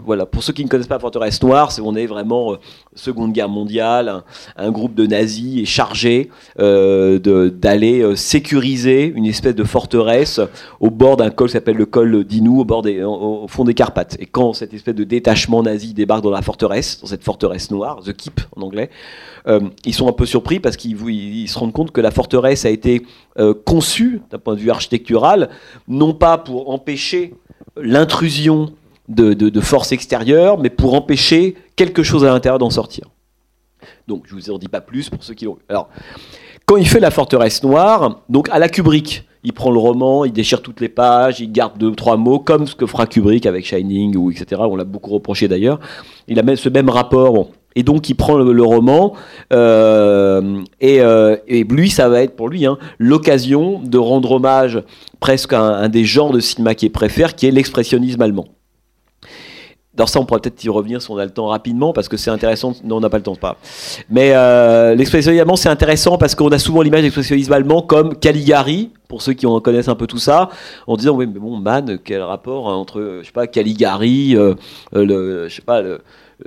voilà, pour ceux qui ne connaissent pas Forteresse Noire, c'est on est vraiment euh, Seconde Guerre mondiale, un, groupe de nazis est chargé d'aller sécuriser une espèce de forteresse au bord d'un col qui s'appelle le col d'Inou, au, fond des Carpates. Et quand cette espèce de détachement nazi débarque dans la forteresse, dans cette forteresse noire, The Keep en anglais, ils sont un peu surpris parce qu'ils se rendent compte que la forteresse a été conçue d'un point de vue architectural, non pas pour empêcher l'intrusion de, forces extérieures, mais pour empêcher quelque chose à l'intérieur d'en sortir. Donc, je vous en dis pas plus pour ceux qui l'ont. Alors, quand il fait la forteresse noire, donc à la Kubrick, il prend le roman, il déchire toutes les pages, il garde deux trois mots, comme ce que fera Kubrick avec Shining ou etc. On l'a beaucoup reproché d'ailleurs. Il a même ce même rapport. Et donc il prend le, roman euh, euh, et, lui ça va être pour lui hein, l'occasion de rendre hommage presque à un, des genres de cinéma qu'il préfère, qui est l'expressionnisme allemand. Dans ça, on pourrait peut-être y revenir si on a le temps rapidement, parce que c'est intéressant. Non, on n'a pas le temps, pas. Mais euh, l'expressionnisme allemand, c'est intéressant parce qu'on a souvent l'image d'expressionnisme allemand comme Caligari, pour ceux qui en connaissent un peu tout ça, en disant oui, mais bon, man, quel rapport entre, je sais pas, Caligari, le, je sais pas, le,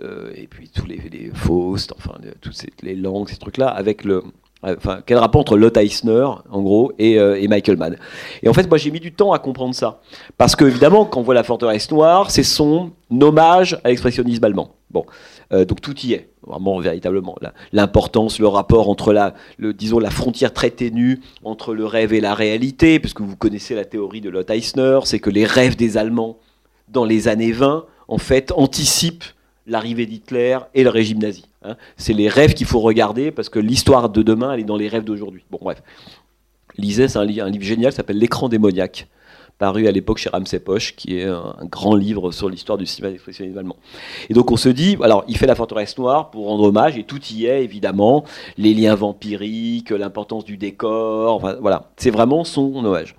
euh, et puis tous les, les Faust, enfin toutes les langues, ces trucs-là, avec le, enfin, quel rapport entre Lotte Eisner, en gros, et, euh, et, Michael Mann. Et en fait, moi, j'ai mis du temps à comprendre ça. Parce que, évidemment, quand on voit la forteresse noire, c'est son hommage à l'expressionnisme allemand. Bon, euh, donc tout y est, vraiment, véritablement. L'importance, le rapport entre la, disons, la frontière très ténue entre le rêve et la réalité, puisque vous connaissez la théorie de Lotte Eisner, c'est que les rêves des Allemands, dans les années 20, en fait, anticipent l'arrivée d'Hitler et le régime nazi. Hein. C'est les rêves qu'il faut regarder parce que l'histoire de demain, elle est dans les rêves d'aujourd'hui. Bon, bref. Lisez, c'est un, livre génial, s'appelle L'écran démoniaque. paru à l'époque chez Ramsey Poche, qui est un, grand livre sur l'histoire du cinéma d'expressionnisme allemand. Et donc on se dit, alors il fait la forteresse noire pour rendre hommage, et tout y est évidemment, les liens vampiriques, l'importance du décor, voilà, c'est vraiment son hommage.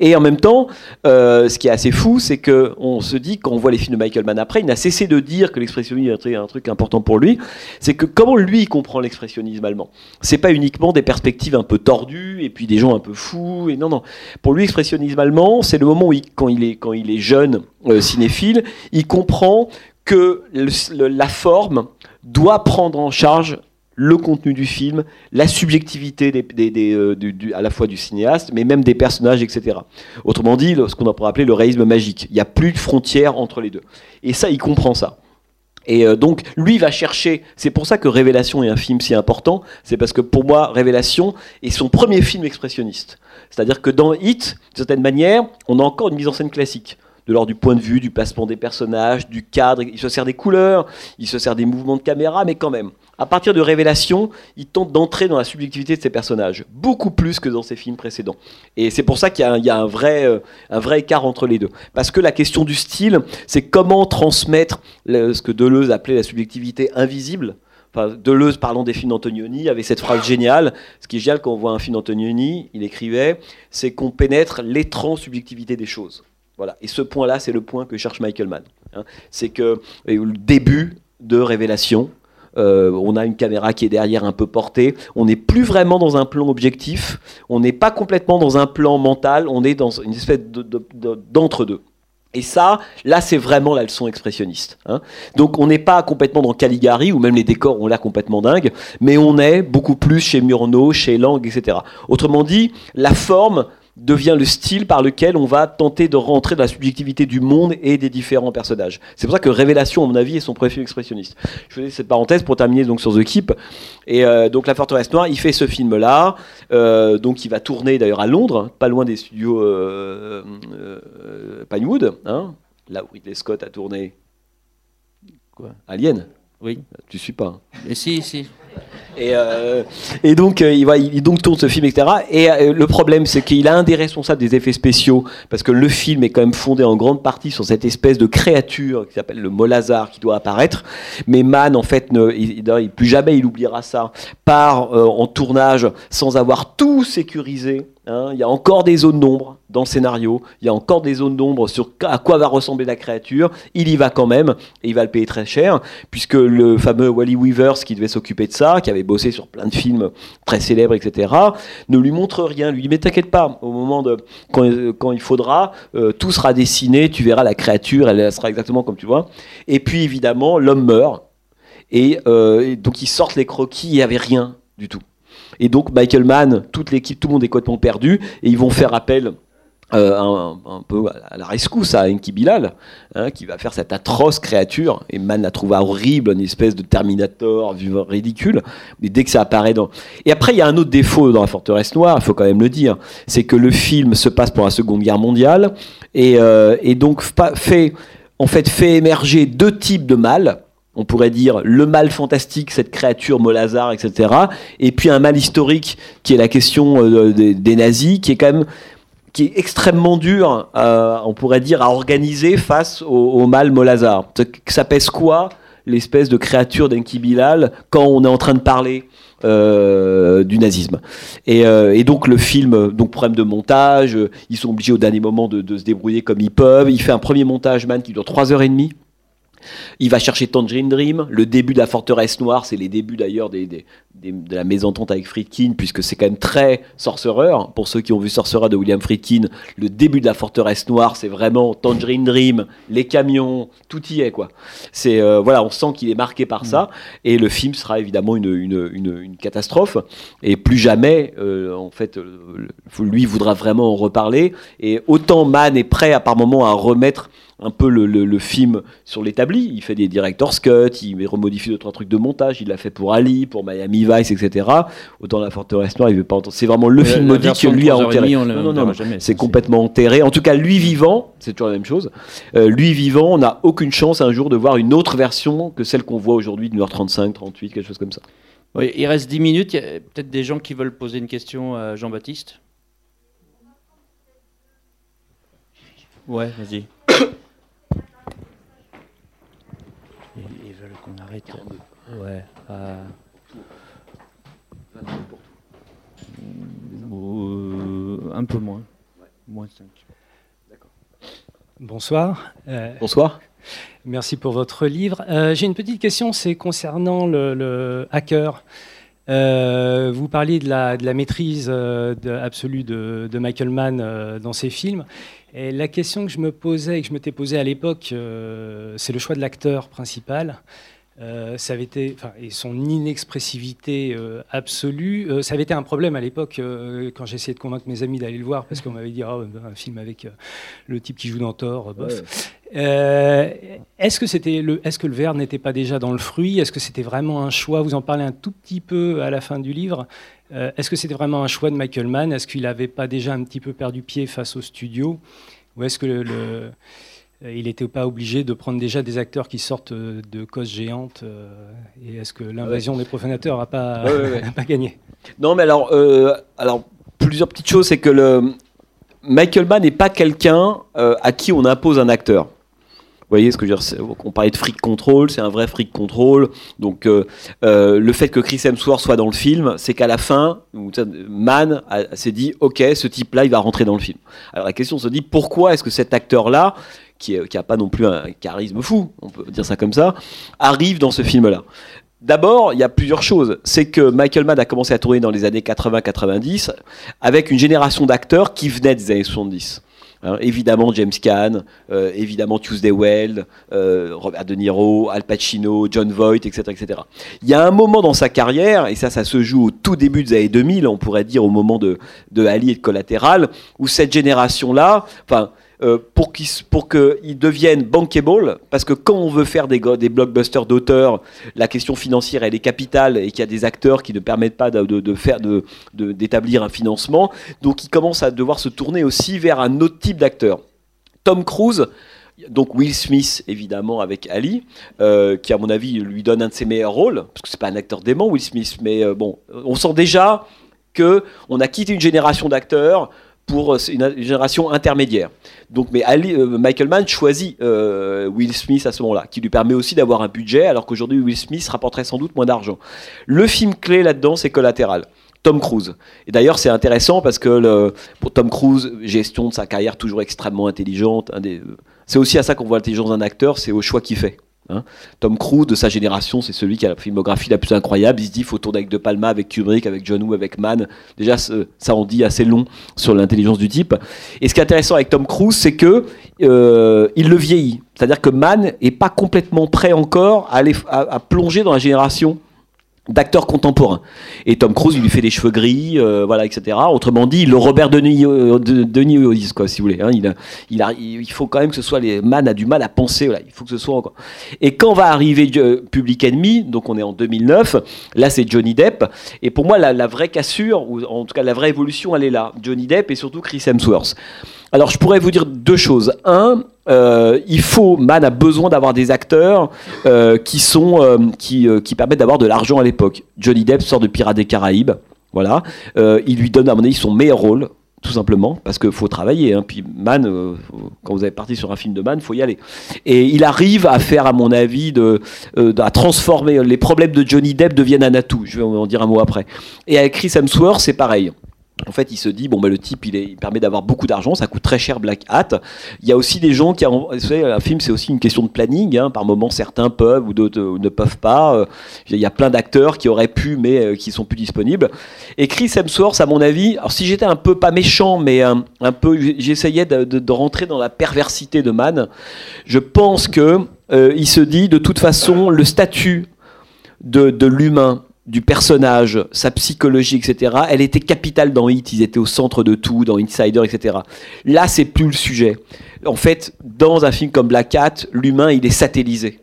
Et en même temps, euh, ce qui est assez fou, c'est qu'on se dit, quand on voit les films de Michael Mann après, il n'a cessé de dire que l'expressionnisme est un truc important pour lui. C'est que comment lui comprend l'expressionnisme allemand? C'est pas uniquement des perspectives un peu tordues et puis des gens un peu fous. Et non, non. Pour lui, l'expressionnisme allemand, c'est le moment où, quand, il est, quand il est jeune euh, cinéphile, il comprend que la forme doit prendre en charge le contenu du film, la subjectivité euh, à la fois du cinéaste, mais même des personnages, etc. Autrement dit, ce qu'on pourrait appeler le réalisme magique. Il n'y a plus de frontières entre les deux. Et ça, il comprend ça. Et euh, donc, lui va chercher. C'est pour ça que Révélation est un film si important. C'est parce que pour moi, Révélation est son premier film expressionniste. C'est-à-dire que dans Hit, d'une certaine manière, on a encore une mise en scène classique de l'ordre du point de vue, du placement des personnages, du cadre. Il se sert des couleurs, il se sert des mouvements de caméra, mais quand même. À partir de Révélation, il tente d'entrer dans la subjectivité de ses personnages, beaucoup plus que dans ses films précédents. Et c'est pour ça qu'il y a, un, vrai, euh, vrai écart entre les deux. Parce que la question du style, c'est comment transmettre ce que Deleuze appelait la subjectivité invisible. Deleuze, parlant des films d'Antonioni, avait cette phrase géniale. Ce qui est génial quand on voit un film d'Antonioni, il écrivait, c'est qu'on pénètre l'étrange subjectivité des choses. Voilà. Et ce point-là, c'est le point que cherche Michael Mann. Hein. C'est que le début de révélation, euh, on a une caméra qui est derrière un peu portée. On n'est plus vraiment dans un plan objectif. On n'est pas complètement dans un plan mental. On est dans une espèce d'entre-deux. Et ça, là, c'est vraiment la leçon expressionniste. Hein. Donc, on n'est pas complètement dans Caligari, où même les décors ont l'air complètement dingues, mais on est beaucoup plus chez Murnau, chez Lang, etc. Autrement dit, la forme devient le style par lequel on va tenter de rentrer dans la subjectivité du monde et des différents personnages. C'est pour ça que Révélation, à mon avis, est son préfet expressionniste. Je faisais cette parenthèse pour terminer donc sur The Keep. Et euh, donc La Forteresse Noire, il fait ce film-là. Euh, donc il va tourner d'ailleurs à Londres, pas loin des studios euh, Pinewood, hein, là où Ridley Scott a tourné. Quoi? Alien? Oui. Tu suis pas. Mais si, si. Et, euh, et, donc, euh, il, va, il donc tourne ce film, etc. Et euh, le problème, c'est qu'il a un des responsables des effets spéciaux, parce que le film est quand même fondé en grande partie sur cette espèce de créature qui s'appelle le Molazar qui doit apparaître. Mais Mann, en fait, ne, il, plus jamais il oubliera ça, part en tournage sans avoir tout sécurisé Hein, il y a encore des zones d'ombre dans le scénario, il y a encore des zones d'ombre sur à quoi va ressembler la créature. Il y va quand même et il va le payer très cher, puisque le fameux Wally Weavers qui devait s'occuper de ça, qui avait bossé sur plein de films très célèbres, etc., ne lui montre rien. Lui dit Mais t'inquiète pas, au moment de quand, il faudra, euh, tout sera dessiné, tu verras la créature, elle, sera exactement comme tu vois. Et puis évidemment, l'homme meurt. Et, euh, et donc ils sortent les croquis, il n'y avait rien du tout. Et donc Michael Mann, toute l'équipe, tout le monde est complètement perdu, et ils vont faire appel euh, un, peu à la rescousse à Enki Bilal, hein, qui va faire cette atroce créature. Et Mann la trouve horrible, une espèce de Terminator ridicule. Mais dès que ça apparaît dans. Et après, il y a un autre défaut dans la Forteresse Noire, il faut quand même le dire, c'est que le film se passe pour la Seconde Guerre mondiale et, euh, donc fait, en fait, fait émerger deux types de mal on pourrait dire le mal fantastique, cette créature Molazar, etc. Et puis un mal historique qui est la question euh, des, nazis, qui est quand même qui est extrêmement dur, euh, on pourrait dire, à organiser face au, mal Molazar. Ça pèse quoi l'espèce de créature d'Enki Bilal quand on est en train de parler euh, du nazisme? Et, donc le film, donc problème de montage, ils sont obligés au dernier moment de, de, se débrouiller comme ils peuvent. Il fait un premier montage, man, qui dure 3h30. Il va chercher Tangerine Dream. Le début de la forteresse noire, c'est les débuts d'ailleurs des, de la mésentente avec Friedkin, puisque c'est quand même très sorcereur. Pour ceux qui ont vu Sorcerer de William Friedkin, le début de la forteresse noire, c'est vraiment Tangerine Dream, les camions, tout y est quoi. C'est euh, voilà, on sent qu'il est marqué par ça, mm. et le film sera évidemment une, une, catastrophe. Et plus jamais, euh, en fait, euh, lui voudra vraiment en reparler. Et autant Mann est prêt à par moment à remettre un peu le, film sur l'établi. Il fait des director's cut, il remodifie d'autres trucs de montage. Il l'a fait pour Ali, pour Miami Vice, etc. Autant La Forteresse Noire, il veut pas entendre. C'est vraiment le film maudit que lui a enterré. non, non, non, c'est complètement enterré. En tout cas, lui vivant, c'est toujours la même chose. Euh, lui vivant, on n'a aucune chance un jour de voir une autre version que celle qu'on voit aujourd'hui de 1h35, 38, quelque chose comme ça. Oui, il reste 10 minutes. Il y a peut-être des gens qui veulent poser une question à Jean-Baptiste. Ouais, vas-y. ils, veulent qu'on arrête. Ouais. Euh, un peu moins. Moins 5. Bonsoir. Euh, Bonsoir. Merci pour votre livre. Euh, j'ai une petite question, c'est concernant le, hacker. Euh, vous parliez de la, de la maîtrise absolue de, de, Michael Mann dans ses films. Et la question que je me posais et que je m'étais posée à l'époque, c'est le choix de l'acteur principal. Euh, ça avait été, et son inexpressivité euh, absolue, euh, ça avait été un problème à l'époque quand j'essayais de convaincre mes amis d'aller le voir parce qu'on m'avait dit oh, un film avec le type qui joue dans Thor, bof. est-ce que c'était le, est-ce que le verre n'était pas déjà dans le fruit? Est-ce que c'était vraiment un choix? Vous en parlez un tout petit peu à la fin du livre. est-ce que c'était vraiment un choix de Michael Mann? Est-ce qu'il n'avait pas déjà un petit peu perdu pied face au studio? Ou est-ce que le il n'était pas obligé de prendre déjà des acteurs qui sortent euh, de causes géantes. Euh, et est-ce que l'invasion des profanateurs n'a pas, pas gagné? Non, mais alors, alors, plusieurs petites choses. C'est que le, Michael Mann n'est pas quelqu'un à qui on impose un acteur. Vous voyez ce que je veux dire On parlait de freak control, c'est un vrai freak control. Donc le fait que Chris Hemsworth soit dans le film, c'est qu'à la fin, Mann s'est dit, ok, ce type-là, il va rentrer dans le film. Alors la question se dit, pourquoi est-ce que cet acteur-là, qui n'a pas non plus un charisme fou, on peut dire ça comme ça, arrive dans ce film-là. D'abord, il y a plusieurs choses. C'est que Michael Mann a commencé à tourner dans les années 80-90 avec une génération d'acteurs qui venaient des années 70. Hein, évidemment James Caan, euh, évidemment Tuesday Weld, euh, Robert De Niro, Al Pacino, John Voight, etc., etc. Il y a un moment dans sa carrière, et ça, ça se joue au tout début des années 2000, on pourrait dire au moment de, de Ali et de Collatéral, où cette génération-là, enfin, euh, pour qu'ils pour deviennent bankable, parce que quand on veut faire des, des blockbusters d'auteurs, la question financière elle est capitale et qu'il y a des acteurs qui ne permettent pas de, de faire d'établir un financement, donc ils commencent à devoir se tourner aussi vers un autre type d'acteur. Tom Cruise, donc Will Smith évidemment avec Ali, euh, qui à mon avis lui donne un de ses meilleurs rôles, parce que c'est pas un acteur dément Will Smith, mais euh, bon, on sent déjà que on a quitté une génération d'acteurs pour une génération intermédiaire. Donc, mais euh, Michael Mann choisit euh, Will Smith à ce moment-là, qui lui permet aussi d'avoir un budget, alors qu'aujourd'hui Will Smith rapporterait sans doute moins d'argent. Le film clé là-dedans, c'est Collatéral. Tom Cruise. Et d'ailleurs, c'est intéressant parce que pour Tom Cruise, gestion de sa carrière toujours extrêmement intelligente. C'est aussi à ça qu'on voit l'intelligence d'un acteur, c'est au choix qu'il fait. Hein. Tom Cruise, de sa génération, c'est celui qui a la filmographie la plus incroyable. Il se dit, faut tourner avec De Palma, avec Kubrick, avec John Woo, avec Mann. Déjà, ça en dit assez long sur l'intelligence du type. Et ce qui est intéressant avec Tom Cruise, c'est que euh, il le vieillit. C'est-à-dire que Mann est pas complètement prêt encore à, aller, à plonger dans la génération d'acteurs contemporains. Et Tom Cruise, il lui fait des cheveux gris, euh, voilà, etc. Autrement dit, le Robert Denis, euh, de, quoi, si vous voulez. Hein. il, il, faut quand même que ce soit les man a du mal à penser. Voilà, il faut que ce soit encore. Et quand va arriver euh, Public Enemy, donc on est en 2009, là c'est Johnny Depp. Et pour moi, la vraie cassure, ou en tout cas la vraie évolution, elle est là. Johnny Depp et surtout Chris Hemsworth. Alors je pourrais vous dire deux choses. Un, euh, il faut, Man a besoin d'avoir des acteurs euh, qui sont euh, qui, qui, permettent d'avoir de l'argent à l'époque. Johnny Depp sort de Pirates des Caraïbes, voilà. il lui donne à mon avis son meilleur rôle, tout simplement, parce qu'il faut travailler. Hein. Puis Man, quand vous avez parti sur un film de Man, faut y aller. Et il arrive à faire, à mon avis, de, à transformer les problèmes de Johnny Depp deviennent un atout. Je vais en dire un mot après. Et avec Chris Hemsworth, c'est pareil. En fait, il se dit bon, bah, le type, il, permet d'avoir beaucoup d'argent, ça coûte très cher Black Hat. Il y a aussi des gens qui, vous savez, un film, c'est aussi une question de planning. Hein. Par moments, certains peuvent ou d'autres ne peuvent pas. Euh, il y a plein d'acteurs qui auraient pu, mais euh, qui sont plus disponibles. Et Chris Hemsworth, à mon avis, alors si j'étais un peu pas méchant, mais un, peu, j'essayais de, rentrer dans la perversité de Man. Je pense que euh, il se dit de toute façon, le statut de l'humain du personnage, sa psychologie, etc., elle était capitale dans Hit, ils étaient au centre de tout, dans Insider, etc. Là, c'est plus le sujet. En fait, dans un film comme Black Cat, l'humain, il est satellisé.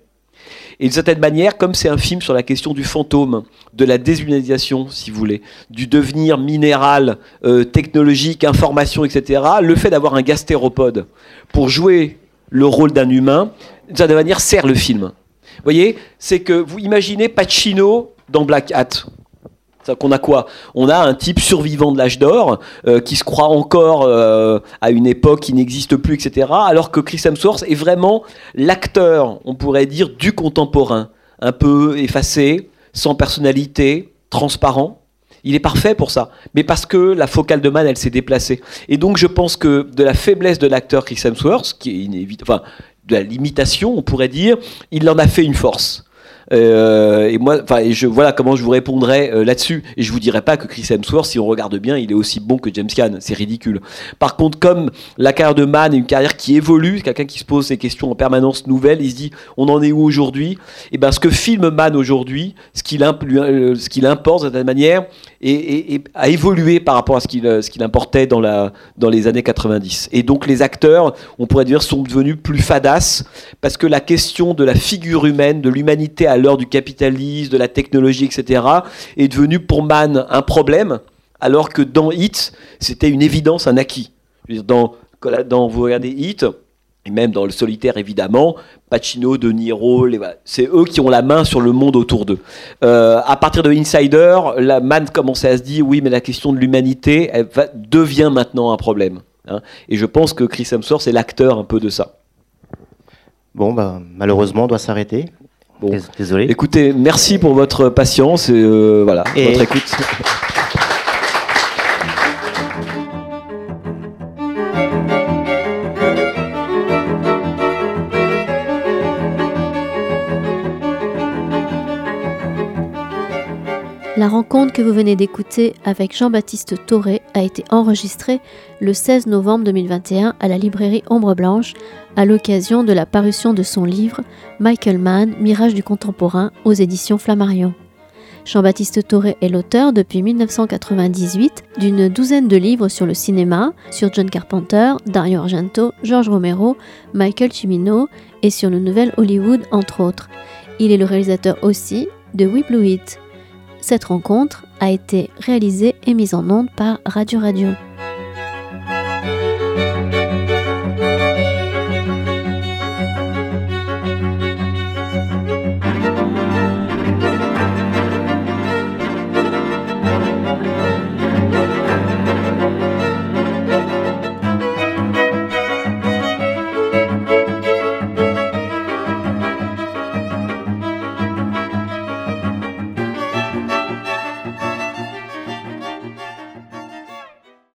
Et d'une certaine manière, comme c'est un film sur la question du fantôme, de la déshumanisation, si vous voulez, du devenir minéral, euh, technologique, information, etc., le fait d'avoir un gastéropode pour jouer le rôle d'un humain, d'une certaine manière, sert le film. Vous voyez, c'est que vous imaginez Pacino dans Black Hat. qu'on a quoi? On a un type survivant de l'âge d'or euh, qui se croit encore euh, à une époque qui n'existe plus, etc. Alors que Chris Hemsworth est vraiment l'acteur, on pourrait dire, du contemporain, un peu effacé, sans personnalité, transparent. Il est parfait pour ça, mais parce que la focale de Man, elle s'est déplacée. Et donc, je pense que de la faiblesse de l'acteur Chris Hemsworth, qui est inévitable, enfin, de la limitation, on pourrait dire, il en a fait une force. Euh, et moi, enfin, je voilà comment je vous répondrais euh, là-dessus. Et je vous dirais pas que Chris Hemsworth, si on regarde bien, il est aussi bon que James Caan. C'est ridicule. Par contre, comme la carrière de Mann est une carrière qui évolue, quelqu'un qui se pose des questions en permanence nouvelles, il se dit, on en est où aujourd'hui? Et ben, ce que filme Mann aujourd'hui, ce qu'il ce qu'il importe de cette manière, et, a évolué par rapport à ce qu'il qu'il importait dans la dans les années 90. Et donc les acteurs, on pourrait dire, sont devenus plus fadas parce que la question de la figure humaine, de l'humanité à l'heure du capitalisme, de la technologie, etc., est devenu pour Mann un problème, alors que dans Hit, c'était une évidence, un acquis. dans, dans, vous regardez Hit, et même dans le solitaire évidemment, Pacino, De Niro, c'est eux qui ont la main sur le monde autour d'eux. Euh, à partir de Insider, la Mann commençait à se dire oui, mais la question de l'humanité devient maintenant un problème. Hein. Et je pense que Chris Hemsworth est l'acteur un peu de ça. Bon, bah, malheureusement, on doit s'arrêter. Désolé. Écoutez, merci pour votre patience et euh, voilà, votre écoute. La rencontre que vous venez d'écouter avec Jean-Baptiste Toré a été enregistrée le 16 novembre 2021 à la librairie Ombre Blanche à l'occasion de la parution de son livre Michael Mann, Mirage du contemporain aux éditions Flammarion. Jean-Baptiste Toré est l'auteur depuis 1998 d'une douzaine de livres sur le cinéma, sur John Carpenter, Dario Argento, George Romero, Michael Cimino et sur le nouvel Hollywood entre autres. Il est le réalisateur aussi de Blue It, cette rencontre a été réalisée et mise en onde par Radio Radio.